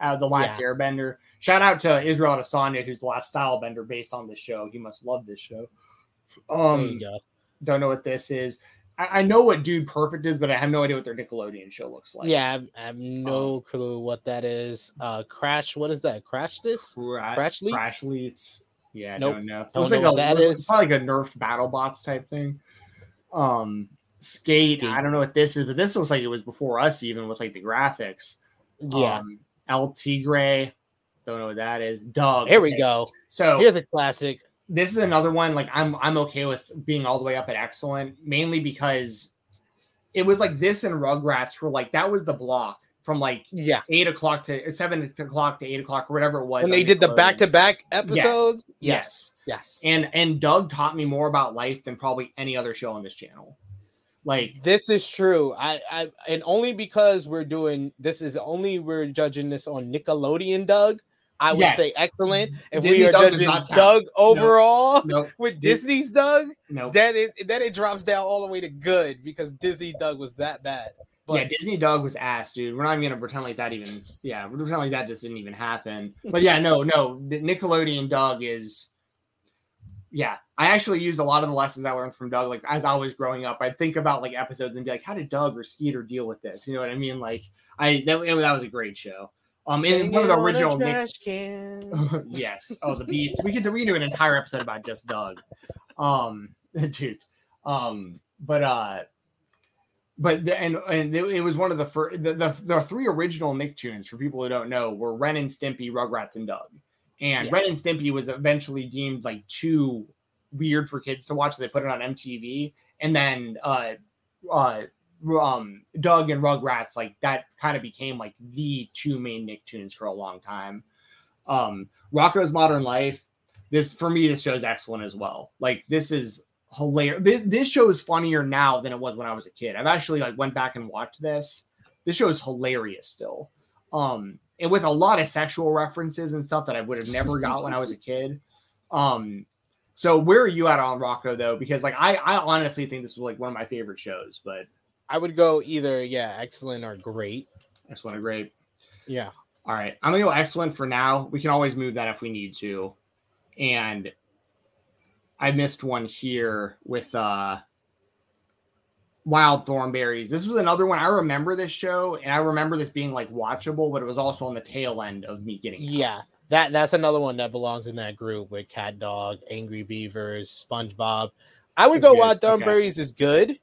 Uh, the last yeah. airbender. Shout out to israel adesanya who's the last style bender based on this show. He must love this show. Um don't know what this is. I, I, know what dude perfect is but i have no idea what their nickelodeon show looks like.
Yeah i have, I have no um, clue what that is. Uh crash what is that? Crash this
crash, Crashletes crash leads yeah, nope. don't know.
It was like a that is.
probably like a nerfed BattleBots type thing. Um, skate, skate, I don't know what this is, but this looks like it was before us, even with like the graphics.
Yeah. Um,
El Tigre, don't know what that is. Doug.
Here we go.
So
here's a classic.
This is another one. Like I'm, I'm okay with being all the way up at excellent, mainly because it was like this and Rugrats were like that was the block from like
Yeah.
eight o'clock to uh, seven o'clock to eight o'clock or whatever it was. And
they did the back to back episodes.
Yes.
Yes.
and and Doug taught me more about life than probably any other show on this channel. Like
This is true. I, I and only because we're doing this is only we're judging this on Nickelodeon Doug. I would
Yes.
say excellent. If
Disney
we are
Doug
judging. Doug overall
no,
with Disney's Doug,
no,
then it then it drops down all the way to good because Disney Doug was that bad. But
yeah, Disney Doug was ass, dude. We're not even gonna pretend like that even. Yeah, we're pretend like that just didn't even happen. But yeah, no, no. Nickelodeon Doug is. Yeah, I actually used a lot of the lessons I learned from Doug. Like as I was growing up, I'd think about like episodes and be like, "How did Doug or Skeeter deal with this?" You know what I mean? Like I that, it- that was a great show. Um, and one of the
Hanging on a
original Nick,
trash can.
yes. Oh, the beats. We could we do an entire episode about just Doug. Um, dude. Um, but uh, but the, and and it, was one of the first the, the the three original Nicktoons for people who don't know were Ren and Stimpy, Rugrats, and Doug. And
Yeah.
Ren and Stimpy was eventually deemed like too weird for kids to watch. So they put it on MTV, and then uh, uh, um, Doug and Rugrats like that kind of became like the two main Nicktoons for a long time. Um, Rocko's Modern Life. This for me, this show is excellent as well. Like this is hilarious. This this show is funnier now than it was when I was a kid. I've actually like went back and watched this. This show is hilarious still. Um, and with a lot of sexual references and stuff that I would have never got when I was a kid. Um, so where are you at on Rocko though? Because like I I honestly think this was like one of my favorite shows, but
I would go either yeah, excellent or great.
excellent, or great.
Yeah.
All right, I'm gonna go excellent for now. We can always move that if we need to. And I missed one here with uh Wild Thornberrys. This was another one. I remember this show, and I remember this being like watchable, but it was also on the tail end of me getting.
Yeah. That that's another one that belongs in that group with Cat Dog, Angry Beavers, SpongeBob. I would
It's
go
good.
Wild
Okay.
Thornberrys is good.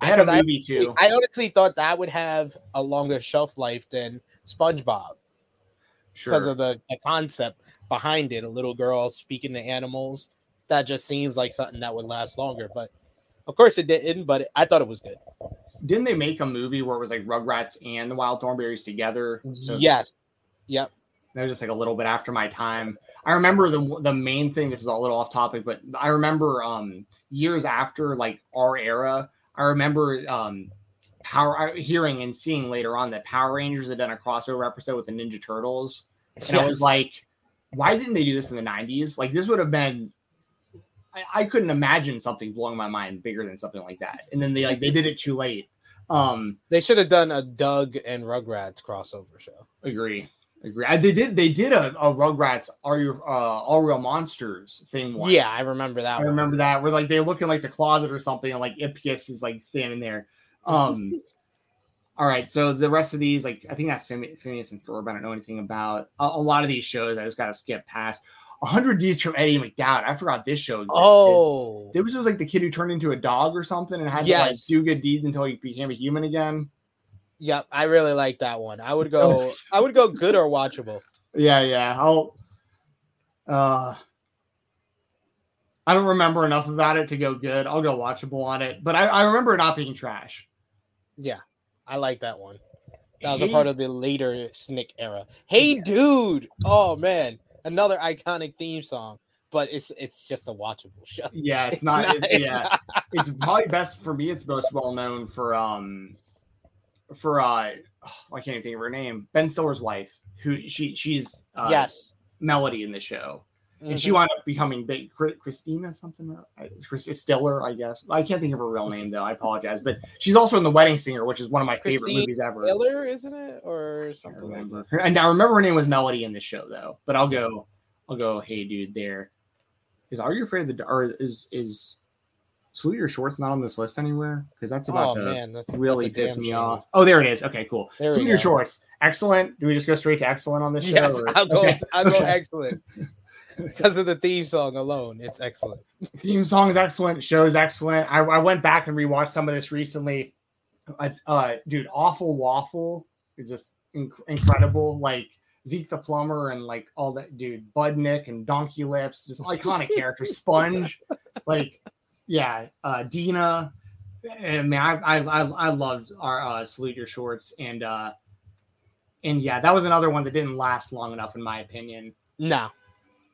I had a
because I-
too.
I honestly thought that would have a longer shelf life than SpongeBob
Sure.
because of the, the concept behind it. A little girl speaking to animals. That just seems like something that would last longer. But of course it didn't, but I thought it was good.
Didn't they make a movie where it was like Rugrats and the Wild Thornberrys together? So
yes. Yep.
that was just like a little bit after my time. I remember the the main thing. This is a little off topic, but I remember um years after like our era. I remember um power hearing and seeing later on that Power Rangers had done a crossover episode with the Ninja Turtles, and I was like, why didn't they do this in the '90s? Like this would have been. I, I couldn't imagine something blowing my mind bigger than something like that. And then they like they did it too late. Um,
they should have done a Doug and Rugrats crossover show.
Agree. Agree. I, they did. They did a, a Rugrats Are You uh, All Real Monsters thing. Once.
Yeah, I remember that.
I
one.
remember that. Where like they look in like the closet or something, and like Ickis is like standing there. Um. all right. So the rest of these, like I think that's Phine- Phineas and Ferb. I don't know anything about a, a lot of these shows. I just gotta skip past. 100 D's from Eddie McDowd. I forgot this show. Existed.
Oh,
There was just like the kid who turned into a dog or something and had
Yes.
to like do good deeds until he became a human again.
yep. I really like that one. I would go. I would go good or watchable.
Yeah, yeah. I'll uh I don't remember enough about it to go good. I'll go watchable on it, but I, I remember it not being trash.
Yeah, I like that one. That was
Hey-
a part of the later Snick era. Hey, dude! Oh man, another iconic theme song, but it's it's just a watchable show.
Yeah, it's,
It's
not,
not-
it's,
it's
yeah. it's probably best for me, it's most well known for um for uh oh, I can't even think of her name. Ben Stiller's wife, who she she's uh
yes,
Melody in the show. And she
Mhm.
wound up becoming big. Chri- Christina something Chris Stiller I guess. I can't think of her real name though. I apologize. But she's also in The Wedding Singer which is one of my favorite movies ever.
Miller, isn't it, or something like that?
And I remember her name was Melody in the show though. But I'll go I'll go hey dude there. Is Are You Afraid of the or is is Sweet Your Shorts not on this list anywhere? Because that's about
Oh
to
man, that's
really
that's
piss me
shame.
off. Oh there it is. Okay cool.
There
Your. Shorts excellent. Do we just go straight to excellent on this show
Yes,
or-
I'll go.
Okay,
I'll go
okay.
excellent because of the theme song alone. It's excellent.
theme song is excellent show is excellent I, I went back and rewatched some of this recently uh dude awful waffle is just inc- incredible like zeke the plumber and like all that dude budnick and donkey lips just iconic characters sponge like yeah uh dina I mean, I I I, I loved our uh, salute your shorts, and uh, and yeah, that was another one that didn't last long enough, in my opinion.
No,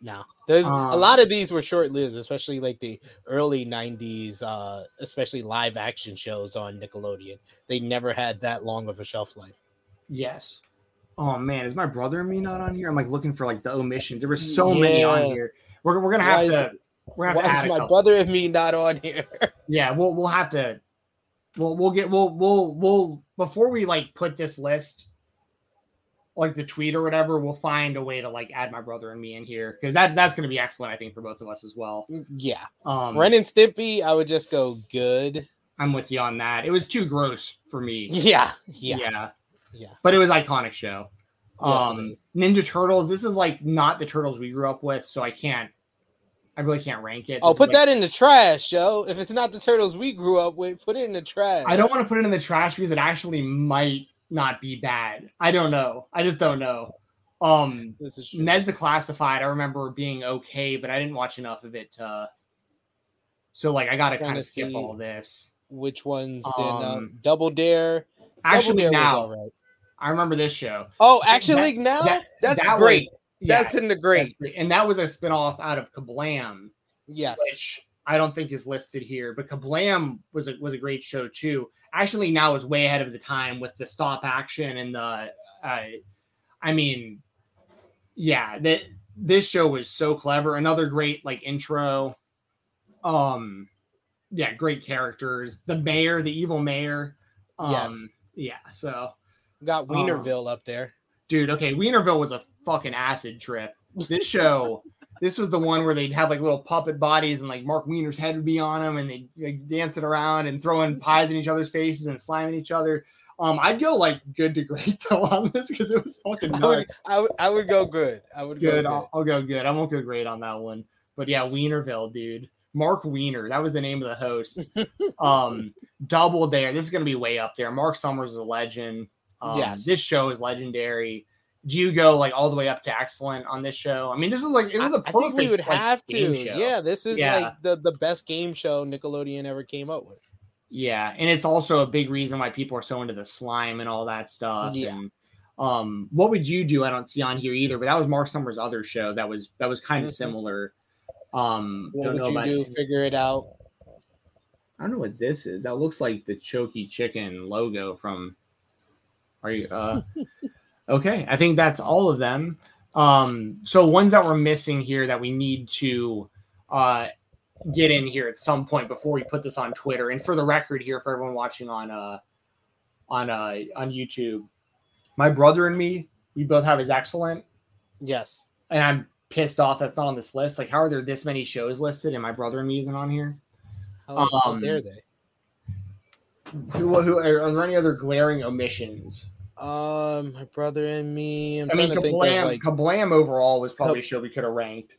no. There's a
Um,
lot of these were short lived, especially like the early '90s, uh, especially live action shows on Nickelodeon. They never had that long of a shelf life.
Yes. Oh man, is my brother and me not on here? I'm like looking for like the omissions. There were so many on here. We're, we're gonna
Why
have
is
to. We're gonna have
Why
to
is my
couple.
brother and me not on here?
Yeah, we'll we'll have to. We'll we'll get we'll we'll we'll before we like put this list, like the tweet or whatever. We'll find a way to like add my brother and me in here because that that's gonna be excellent. I think for both of us as well.
yeah,
Um,
Ren and Stimpy, I would just go good.
I'm with you on that. It was too gross for me.
Yeah, yeah,
yeah.
yeah.
but it was iconic show.
Yes,
um,
is.
Ninja Turtles. This is like not the turtles we grew up with, so I can't. I really can't rank it.
Oh,
This is
put
like-
that in the trash, Joe. If it's not the turtles we grew up with, put it in the trash.
I don't want to put it in the trash because it actually might not be bad. I don't know. I just don't know. Um,
This is true.
Ned's Declassified. I remember being okay, but I didn't watch enough of it. To, so like, I got to kind of skip all this.
Which ones stand out?
Um,
Double Dare.
Actually,
Double Dare
now
was all right.
I remember this show.
Oh, Action League now?
that-
that's
that
great.
was- yeah,
that's in the great.
great. And that was a spinoff out of Kablam.
Yes.
which I don't think is listed here. But Kablam was a was a great show too. Actually, now is way ahead of the time with the stop action and the. Uh, I mean, yeah, that this show was so clever. Another great like intro. Um, yeah, great characters. The mayor, the evil mayor. Um,
Yes.
Yeah. So,
Got
Oh.
Weinerville up there.
dude, okay, Weinerville was a fucking acid trip. This show, this was the one where they'd have like little puppet bodies and like Marc Weiner's head would be on them and they'd like, dance it around and throwing pies in each other's faces and slamming each other. Um, I'd go like good to great though on this because it was fucking
I would. I would, I would go good. I would
Good,
go
I'll, I'll go good. I won't go great on that one, but yeah, Weinerville, dude. Mark Wiener, that was the name of the host. um, Double Dare, this is gonna be way up there. Marc Summers is a legend. Um,
Yes.
this show is legendary. Do you go like all the way up to excellent on this show? I mean, this was like it was a perfect.
think we would
like,
have to.
show.
Yeah, this is
Yeah.
like the, the best game show Nickelodeon ever came up with.
Yeah, and it's also a big reason why people are so into the slime and all that stuff.
Yeah.
And, um, what would you do? I don't see on here either, but that was Marc Summers' other show that was that was kind of
Mhm.
similar. Um,
What
don't
would you do? Figure it out.
I don't know what this is. That looks like the Choky Chicken logo from.
Are you uh okay? I think that's all of them. Um, so ones that we're missing here that we need to uh get in here at some point before we put this on Twitter. And for the record here, for everyone watching on uh on uh on YouTube, my brother and me, we both have is excellent,
Yes.
and I'm pissed off that's not on this list. Like, how are there this many shows listed and my brother and me isn't on here?
How,
Um,
dare they?
Who, who are, are there any other glaring omissions?
Um, my brother and me. I'm
I
trying
mean,
to think of
Kablam,
like
Kablam overall was probably a show we could have ranked.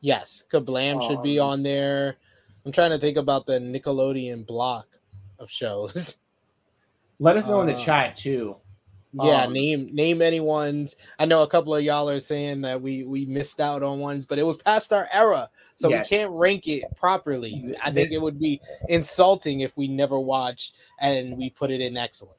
yes, Kablam should be
Um,
on there. I'm trying to think about the Nickelodeon block of shows.
Let us know in the
Uh,
chat too.
Yeah,
Um,
name name any ones. I know a couple of y'all are saying that we we missed out on ones, but it was past our era, so
Yes.
we can't rank it properly. I think
This-
it would be insulting if we never watched and we put it in excellent.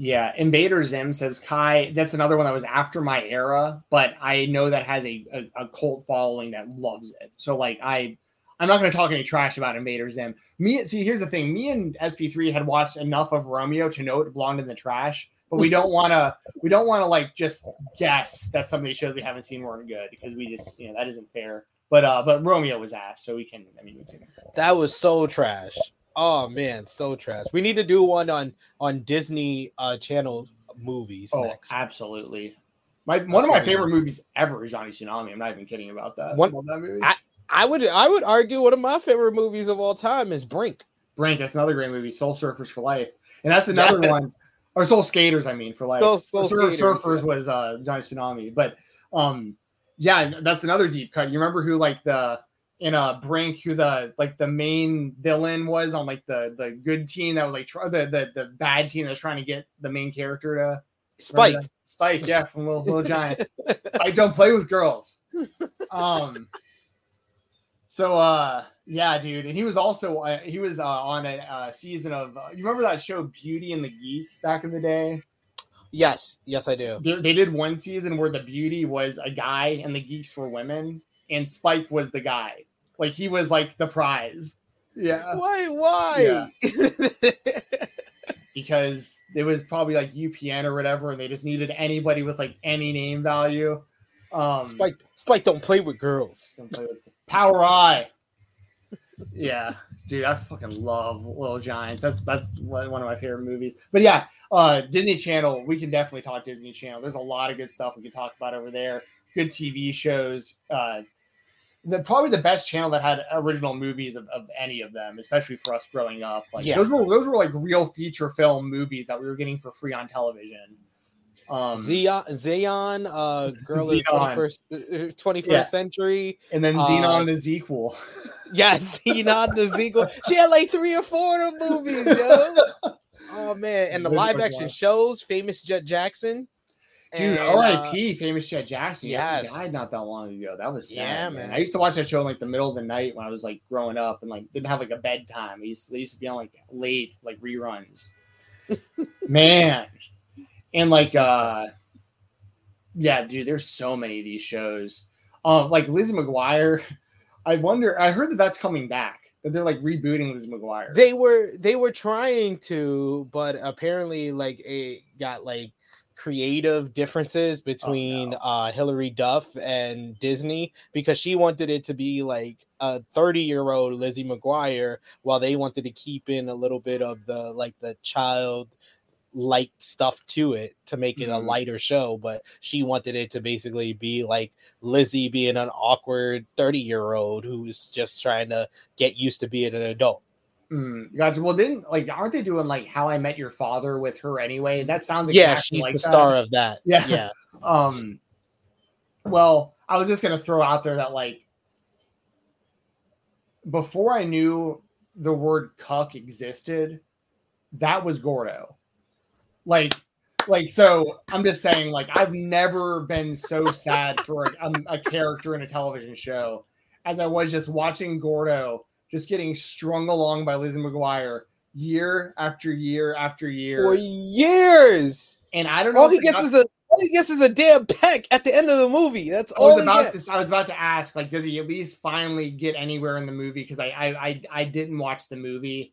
Yeah, Invader Zim says Kai. That's another one that was after my era, but I know that has a, a, a cult following that loves it. So like I, I'm not going to talk any trash about Invader Zim. Me, see, here's the thing. Me and SP3 had watched enough of Romeo to know it belonged in the trash, but we don't want to. We don't want to like just guess that some of these shows we haven't seen weren't good because we just, you know, that isn't fair. But uh, but Romeo was ass, so we can. I mean, we can.
That was so trash. Oh man, so trash. We need to do one on on Disney uh Channel movies
Oh,
next.
absolutely. My one of my
what we
favorite
need.
movies ever is Johnny Tsunami. I'm not even kidding about that.
One-
that movie.
I- I would I would argue one of my favorite movies of all time is Brink.
Brink, that's another great movie. Soul Surfers for Life, and that's another
Yes.
one. Or Soul Skaters, I mean, for life.
Soul- Soul
Sur-
Skaters,
Surfers
yeah.
was uh, Johnny Tsunami, but um, yeah, that's another deep cut. You remember who like the in uh Brink, who the like the main villain was on like the the good team that was like try, the the the bad team that's trying to get the main character to
Spike.
Spike, yeah, from Little, Little Giants. I don't play with girls. Um. So, uh, yeah, dude, and he was also uh, he was uh, on a uh, season of. Uh, you remember that show Beauty and the Geek back in the day?
Yes, yes, I do.
They, they did one season where the beauty was a guy and the geeks were women, and Spike was the guy. Like he was like the prize. Yeah.
Why? Why?
because it was probably like UPN or whatever, and they just needed anybody with like any name value. Um,
Spike, Spike, don't play with girls.
don't play with- Power Eye. Yeah, dude, I fucking love Little Giants. That's that's one one of my favorite movies. But yeah, uh, Disney Channel. We can definitely talk Disney Channel. There's a lot of good stuff we can talk about over there. Good TV shows. Uh, the probably the best channel that had original movies of, of any of them, especially for us growing up. Like
Yeah.
those were those were like real feature film movies that we were getting for free on television. Um,
Zenon, Zenon, uh, girl
Zenon.
the 21st, 21st
Yeah.
century.
and then
uh,
Zenon the sequel.
Yes, Zenon the sequel. She had like three or four of the movies, yo. Oh man, and the live action shows, famous Jett Jackson.
Dude,
And, uh,
R.I.P. Famous Jett Jackson. Yeah, he died not that long ago. That was sad,
Yeah,
man.
man.
I used to watch that show in like the middle of the night when I was like growing up and like didn't have like a bedtime. I used they used to be on like late like reruns. man, and like uh, yeah, dude. There's so many of these shows. Um, like Lizzie McGuire. I wonder. I heard that that's coming back. That they're like rebooting Lizzie McGuire.
they were they were trying to, but apparently like it got like creative differences between uh Hilary Duff and Disney because she wanted it to be like a 30 year old Lizzie McGuire while they wanted to keep in a little bit of the like the child light stuff to it to make it a
Mhm.
lighter show but she wanted it to basically be like Lizzie being an awkward 30 year old who's just trying to get used to being an adult
Mm, gotcha. Well, then, like, aren't they doing like How I Met Your Father with her anyway? That sounds
yeah she's
like
the
that.
star of that
Yeah.
yeah
Um, well, I was just gonna throw out there that like before I knew the word cuck existed, that was Gordo. Like, like so. I'm just saying, like, I've never been so sad for a, a, a character in a television show as I was just watching Gordo just getting strung along by Lizzie McGuire year after year after year.
for years
and I don't know.
all he gets is a all he gets is a damn peck at the end of the movie that's all.
I was about to. I was about to ask, like, does he at least finally get anywhere in the movie? Because I, I, I, I didn't watch the movie.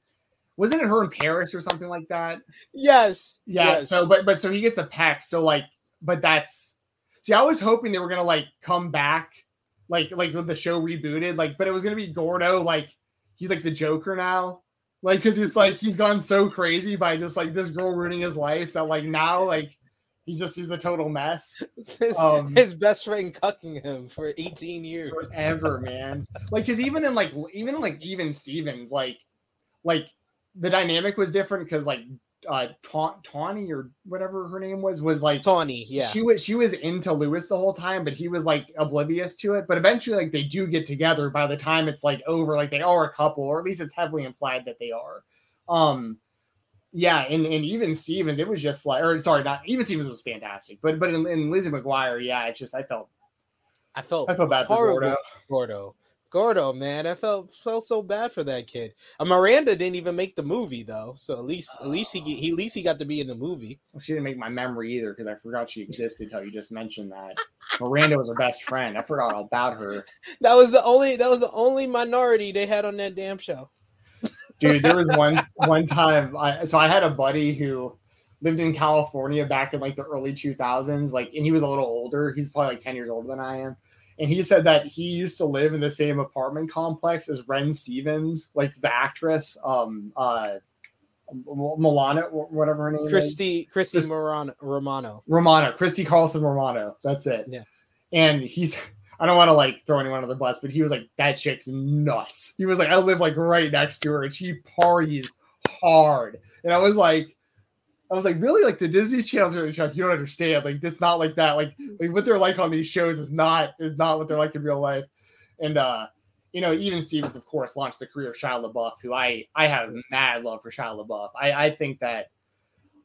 Wasn't it her in Paris or something like that?
yes
Yeah.
yes.
So, but, but so he gets a peck. So, like, but that's. See, I was hoping they were gonna like come back, like, like with the show rebooted, like, but it was gonna be Gordo, like, he's like the Joker now, like, because it's like he's gone so crazy by just like this girl ruining his life that like now, like, he's just he's a total mess.
his,
um,
his best friend cucking him for 18 years
forever, man. Like, cause even in like even like even Stevens, like like the dynamic was different because like uh Ta- Tawny or whatever her name was was like
tawny yeah
she was she was into Louis the whole time, but he was like oblivious to it. But eventually, like they do get together by the time it's like over, like they are a couple, or at least it's heavily implied that they are. Um yeah, and, and even Stevens, it was just like or sorry, not even Stevens was fantastic, but but in, in Lizzie McGuire, yeah, it's just I felt
i felt
I felt bad for Gordo.
for gordo gordo man i felt felt so bad for that kid uh, miranda didn't even make the movie though so at least at least he, he at least he got to be in the movie
Well, she didn't make my memory either because I forgot she existed until you just mentioned that. Miranda was her best friend. I forgot all about her.
that was the only that was the only minority they had on that damn show
Dude, there was one one time I so I had a buddy who lived in California back in like the early 2000s, like and he was a little older. He's probably like 10 years older than I am. And he said that he used to live in the same apartment complex as Ren Stevens, like the actress, um uh Milana, whatever her name is.
christy christy Morano, romano
Romano, Christy Carlson Romano. That's it.
Yeah.
And he's I don't want to like throw anyone on the bus, but he was like, that chick's nuts. He was like, I live like right next to her and she parties hard. And I was like, I was like, really? Like the Disney Channel like, you don't understand. Like it's not like that. Like, like what they're like on these shows is not is not what they're like in real life. And uh, you know, even Stevens, of course, launched the career of Shia LaBeouf, who I I have mad love for Shia LaBeouf. I I think that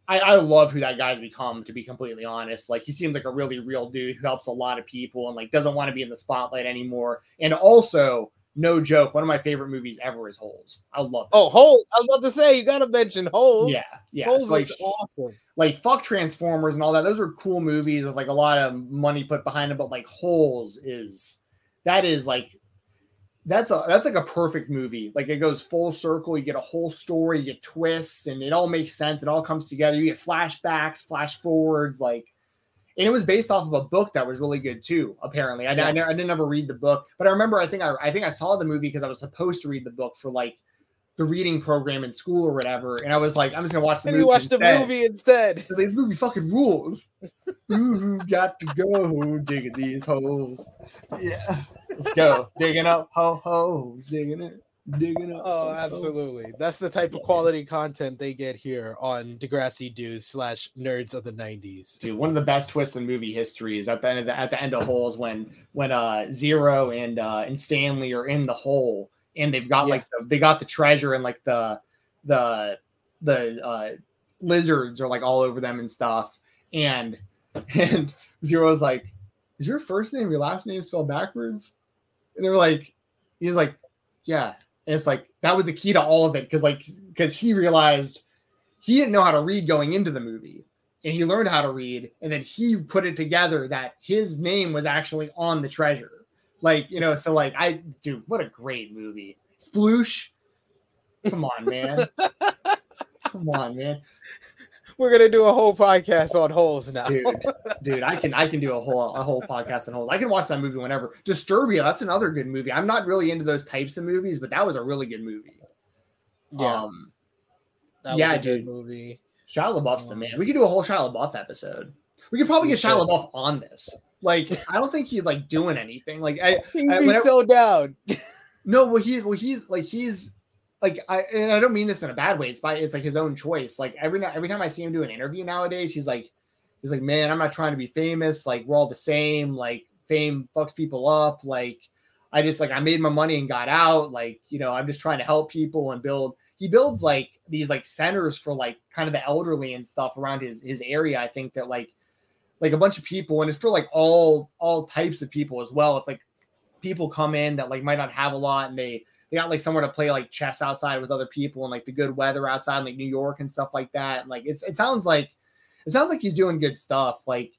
I, I love who that guy's become, to be completely honest. Like he seems like a really real dude who helps a lot of people and like doesn't want to be in the spotlight anymore. And also no joke, one of my favorite movies ever is Holes. I love it.
Oh, Holes! I was about to say you got to mention Holes.
yeah, yeah.
Holes
It's like
awesome.
like fuck Transformers and all that. Those are cool movies with like a lot of money put behind them. But like Holes is that is like that's a that's like a perfect movie. Like it goes full circle. You get a whole story, you get twists, and it all makes sense. It all comes together. You get flashbacks, flash forwards, like. And it was based off of a book that was really good too. Apparently, I, I,
Yeah.
never- I didn't ever read the book, but I remember I think I, I think I saw the movie because I was supposed to read the book for like the reading program in school or whatever. And I was like, I'm just gonna watch the
And
movie.
you watched the
instead.
movie instead.
I was like, this movie fucking rules. Ooh, got to go digging these holes. Yeah, let's go digging up ho holes, digging it, digging up.
Oh,
ho-hos.
absolutely. That's the type of quality content they get here on Degrassi Dudes slash Nerds of the '90s.
Dude, one of the best twists in movie history is at the end of the at the end of holes when when uh Zero and uh and Stanley are in the hole and they've got
Yeah.
like the, they got the treasure and like the the the uh lizards are like all over them and stuff and and Zero's like, is your first name your last name spelled backwards? And they were like, he's like, yeah. And it's like that was the key to all of it because like because he realized he didn't know how to read going into the movie and he learned how to read and then he put it together that his name was actually on the treasure. Like you know so like i dude what a great movie. Sploosh? Come on man. Come on man
We're gonna do a whole podcast on Holes now.
dude dude i can i can do a whole a whole podcast on holes i can watch that movie whenever disturbia that's another good movie i'm not really into those types of movies but that was a really good movie
yeah,
um
that
yeah,
was a good
dude.
movie.
Shia LaBeouf's the man. We could do a whole Shia LaBeouf episode. We could probably get Shia
should.
LaBeouf on this. Like, I don't think he's like doing anything. Like, I
He'd
I-
be
whenever-
so down.
no, well, he, well, he's like, he's like, I, and I don't mean this in a bad way. It's by, it's like his own choice. Like every every time I see him do an interview nowadays, he's like, he's like, man, I'm not trying to be famous. Like, we're all the same. Like, fame fucks people up. Like, I just like I made my money and got out. Like, you know, I'm just trying to help people and build. He builds like these like centers for like kind of the elderly and stuff around his his area. I think that like like a bunch of people, and it's for like all all types of people as well. It's like people come in that like might not have a lot, and they they got like somewhere to play like chess outside with other people, and like the good weather outside, in, like New York and stuff like that. And like it's it sounds like it sounds like he's doing good stuff. Like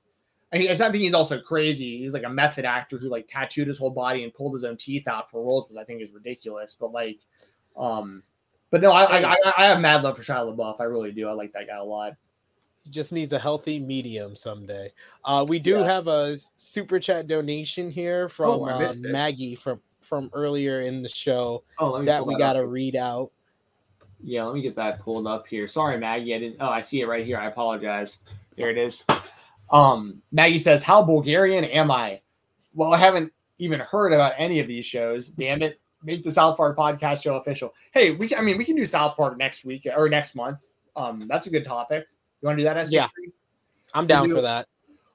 I mean, it's not think he's also crazy. He's like a method actor who like tattooed his whole body and pulled his own teeth out for roles, which I think is ridiculous. But like, um, but no, I I, I, have mad love for Shia LaBeouf. I really do. I like that guy a lot.
He just needs a healthy medium someday. Uh, we do
Yeah.
have a super chat donation here from
Oh,
uh. Maggie from from earlier in the show
Oh,
that we got to read out.
Yeah, let me get that pulled up here. Sorry, Maggie. I didn't. Oh, I see it right here. I apologize. There it is. Um, Maggie says, "How Bulgarian am I?" Well, I haven't even heard about any of these shows. Damn it! Make the South Park podcast show official. Hey, we can. I mean, we can do South Park next week or next month. Um, that's a good topic. You want to do that? SP3?
Yeah. I'm down
do-
for that.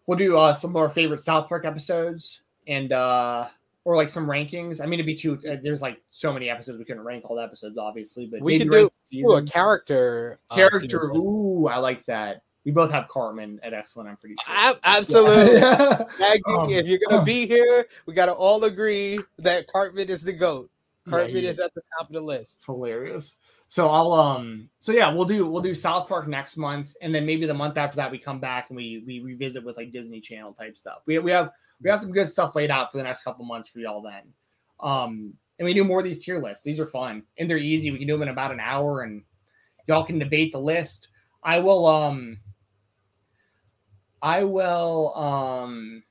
We'll do uh, some more favorite South Park episodes and uh or like some rankings. I mean, it'd be too. Uh, there's like so many episodes we couldn't rank all the episodes, obviously. But
We could
do
Ooh, a
season.
character uh,
character. Ooh, I like that. We both have Cartman at excellent. I'm pretty sure.
Ab- absolutely.
Yeah.
Maggie,
Um,
if you're gonna be here, we gotta all agree that Cartman is the goat. Cartman
he
is at the top of the list.
It's hilarious. So I'll um so yeah, we'll do we'll do South Park next month, and then maybe the month after that we come back and we we revisit with like Disney Channel type stuff. We we have we have some good stuff laid out for the next couple months for y'all then. Um and we do more of these tier lists. These are fun and they're easy. We can do them in about an hour and y'all can debate the list. I will um I will um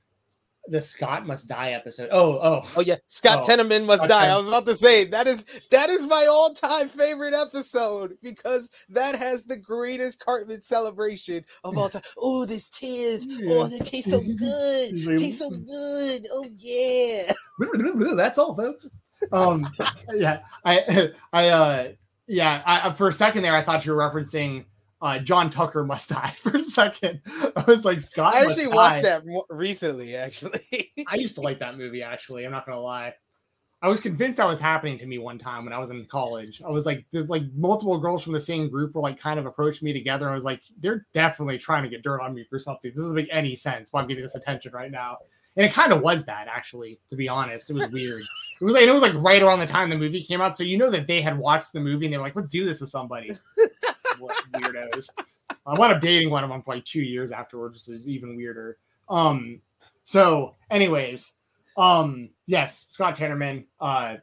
the Scott must die episode. Oh, oh.
Oh yeah, Scott
Oh,
Tenorman must
Scott
die. I was about to say that is that is my all-time favorite episode because that has the greatest Cartman celebration of all time. Oh, this tears. Oh, they taste so good. Taste so good. Oh yeah.
That's all, folks. Um, yeah, I, I, uh, yeah, I, for a second there, I thought you were referencing uh, John Tucker must die. For a second, I was like, Scott.
I actually watched
Die.
that recently. Actually,
I used to like that movie. Actually, I'm not gonna lie. I was convinced that was happening to me one time when I was in college. I was like, like multiple girls from the same group were like kind of approached me together. I was like, they're definitely trying to get dirt on me for something. This doesn't make any sense why I'm getting this attention right now. And it kind of was that actually, to be honest. It was weird. it was like it was like right around the time the movie came out. So you know that they had watched the movie and they were like, let's do this with somebody. What weirdos. I wound up dating one of them for like two years afterwards, which is even weirder. Um, so anyways, um, yes, Scott Tenorman. Uh,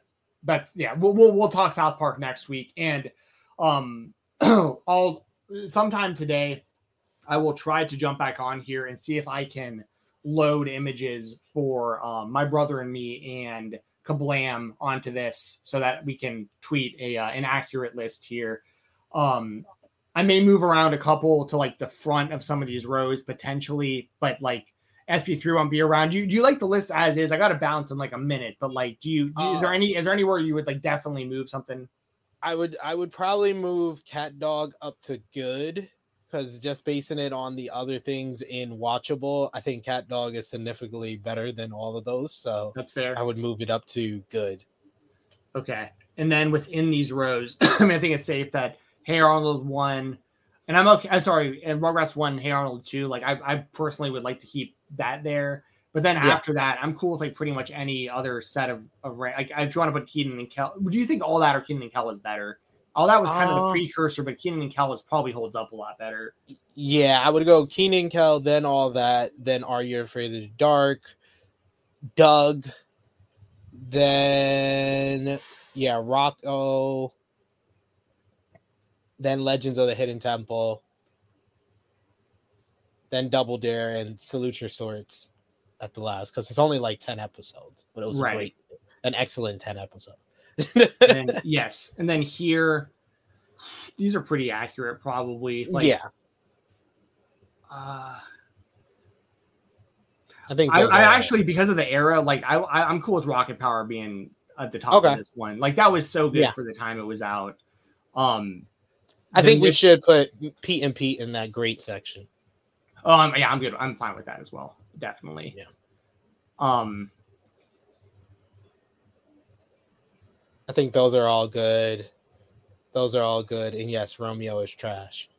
that's yeah. We'll we'll we'll talk South Park next week, and um, I'll sometime today. I will try to jump back on here and see if I can load images for um, my brother and me and Kablam onto this so that we can tweet a uh, an accurate list here. Um, I may move around a couple to like the front of some of these rows potentially, but like SP3 won't be around. Do you, do you like the list as is? I got to bounce in like a minute, but like, do you, do, is there uh, any, is there anywhere you would like definitely move something?
I would, I would probably move Cat Dog up to good because just basing it on the other things in watchable, I think Cat Dog is significantly better than all of those. So
that's fair.
I would move it up to good.
Okay. And then within these rows, I mean, I think it's safe that Hey Arnold one, and I'm okay. I'm sorry, and Rugrats one, Hey Arnold two. Like I, I personally would like to keep that there. But then yeah. after that, I'm cool with like pretty much any other set of of like if you want to put Kenan and Kel, would you think all that or Kenan and Kel is better? All that was kind uh, of the precursor, but Kenan and Kel is probably holds up a lot better.
Yeah, I would go Kenan Kel, then all that, then Are You Afraid of the Dark, Doug, then yeah, Rocko, then Legends of the Hidden Temple, then Double Dare and Salute Your Shorts at the last because it's only like 10 episodes, but it was right. great, an excellent 10 episode.
and, yes. And then here, these are pretty accurate, probably.
Like, yeah.
Uh, I think I, I actually because of the era, like I, I am cool with Rocket Power being at the top okay. of this one. Like that was so good yeah. for the time it was out. Um,
I think we should put Pete and Pete in that great section.
Um, yeah, I'm good. I'm fine with that as well. Definitely.
Yeah.
Um,
I think those are all good. Those are all good. And yes, Romeo is trash.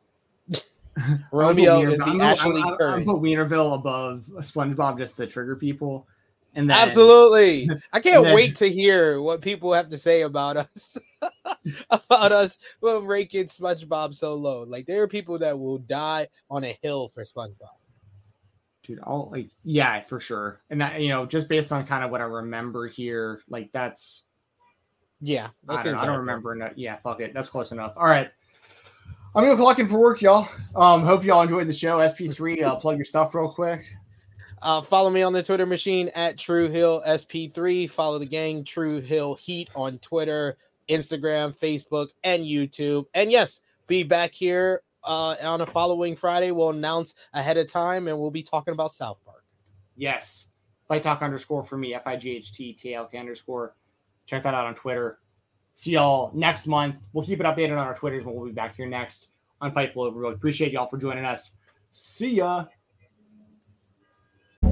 Romeo is the I'm Ashley
I'm, Curry. I'm put Weinerville above SpongeBob just to trigger people. And then,
absolutely, I can't then, wait to hear what people have to say about us, about us well, ranking SpongeBob so low. Like there are people that will die on a hill for SpongeBob.
Dude, I'll like, yeah, for sure. And that, you know, just based on kind of what I remember here, like that's,
yeah,
I don't, I don't remember. No, yeah, fuck it, that's close enough. All right. I'm gonna clock in for work, y'all. Um, hope y'all enjoyed the show. SP3, uh, plug your stuff real quick.
Uh, follow me on the Twitter machine at True Heel SP3. Follow the gang True Heel Heat on Twitter, Instagram, Facebook, and YouTube. And yes, be back here uh, on a following Friday. We'll announce ahead of time, and we'll be talking about South Park.
Yes, Fight Talk underscore for me, F I G H T T L K underscore. Check that out on Twitter. See y'all next month. We'll keep it updated on our Twitters, but we'll be back here next on Fightful Overload. Appreciate y'all for joining us. See ya.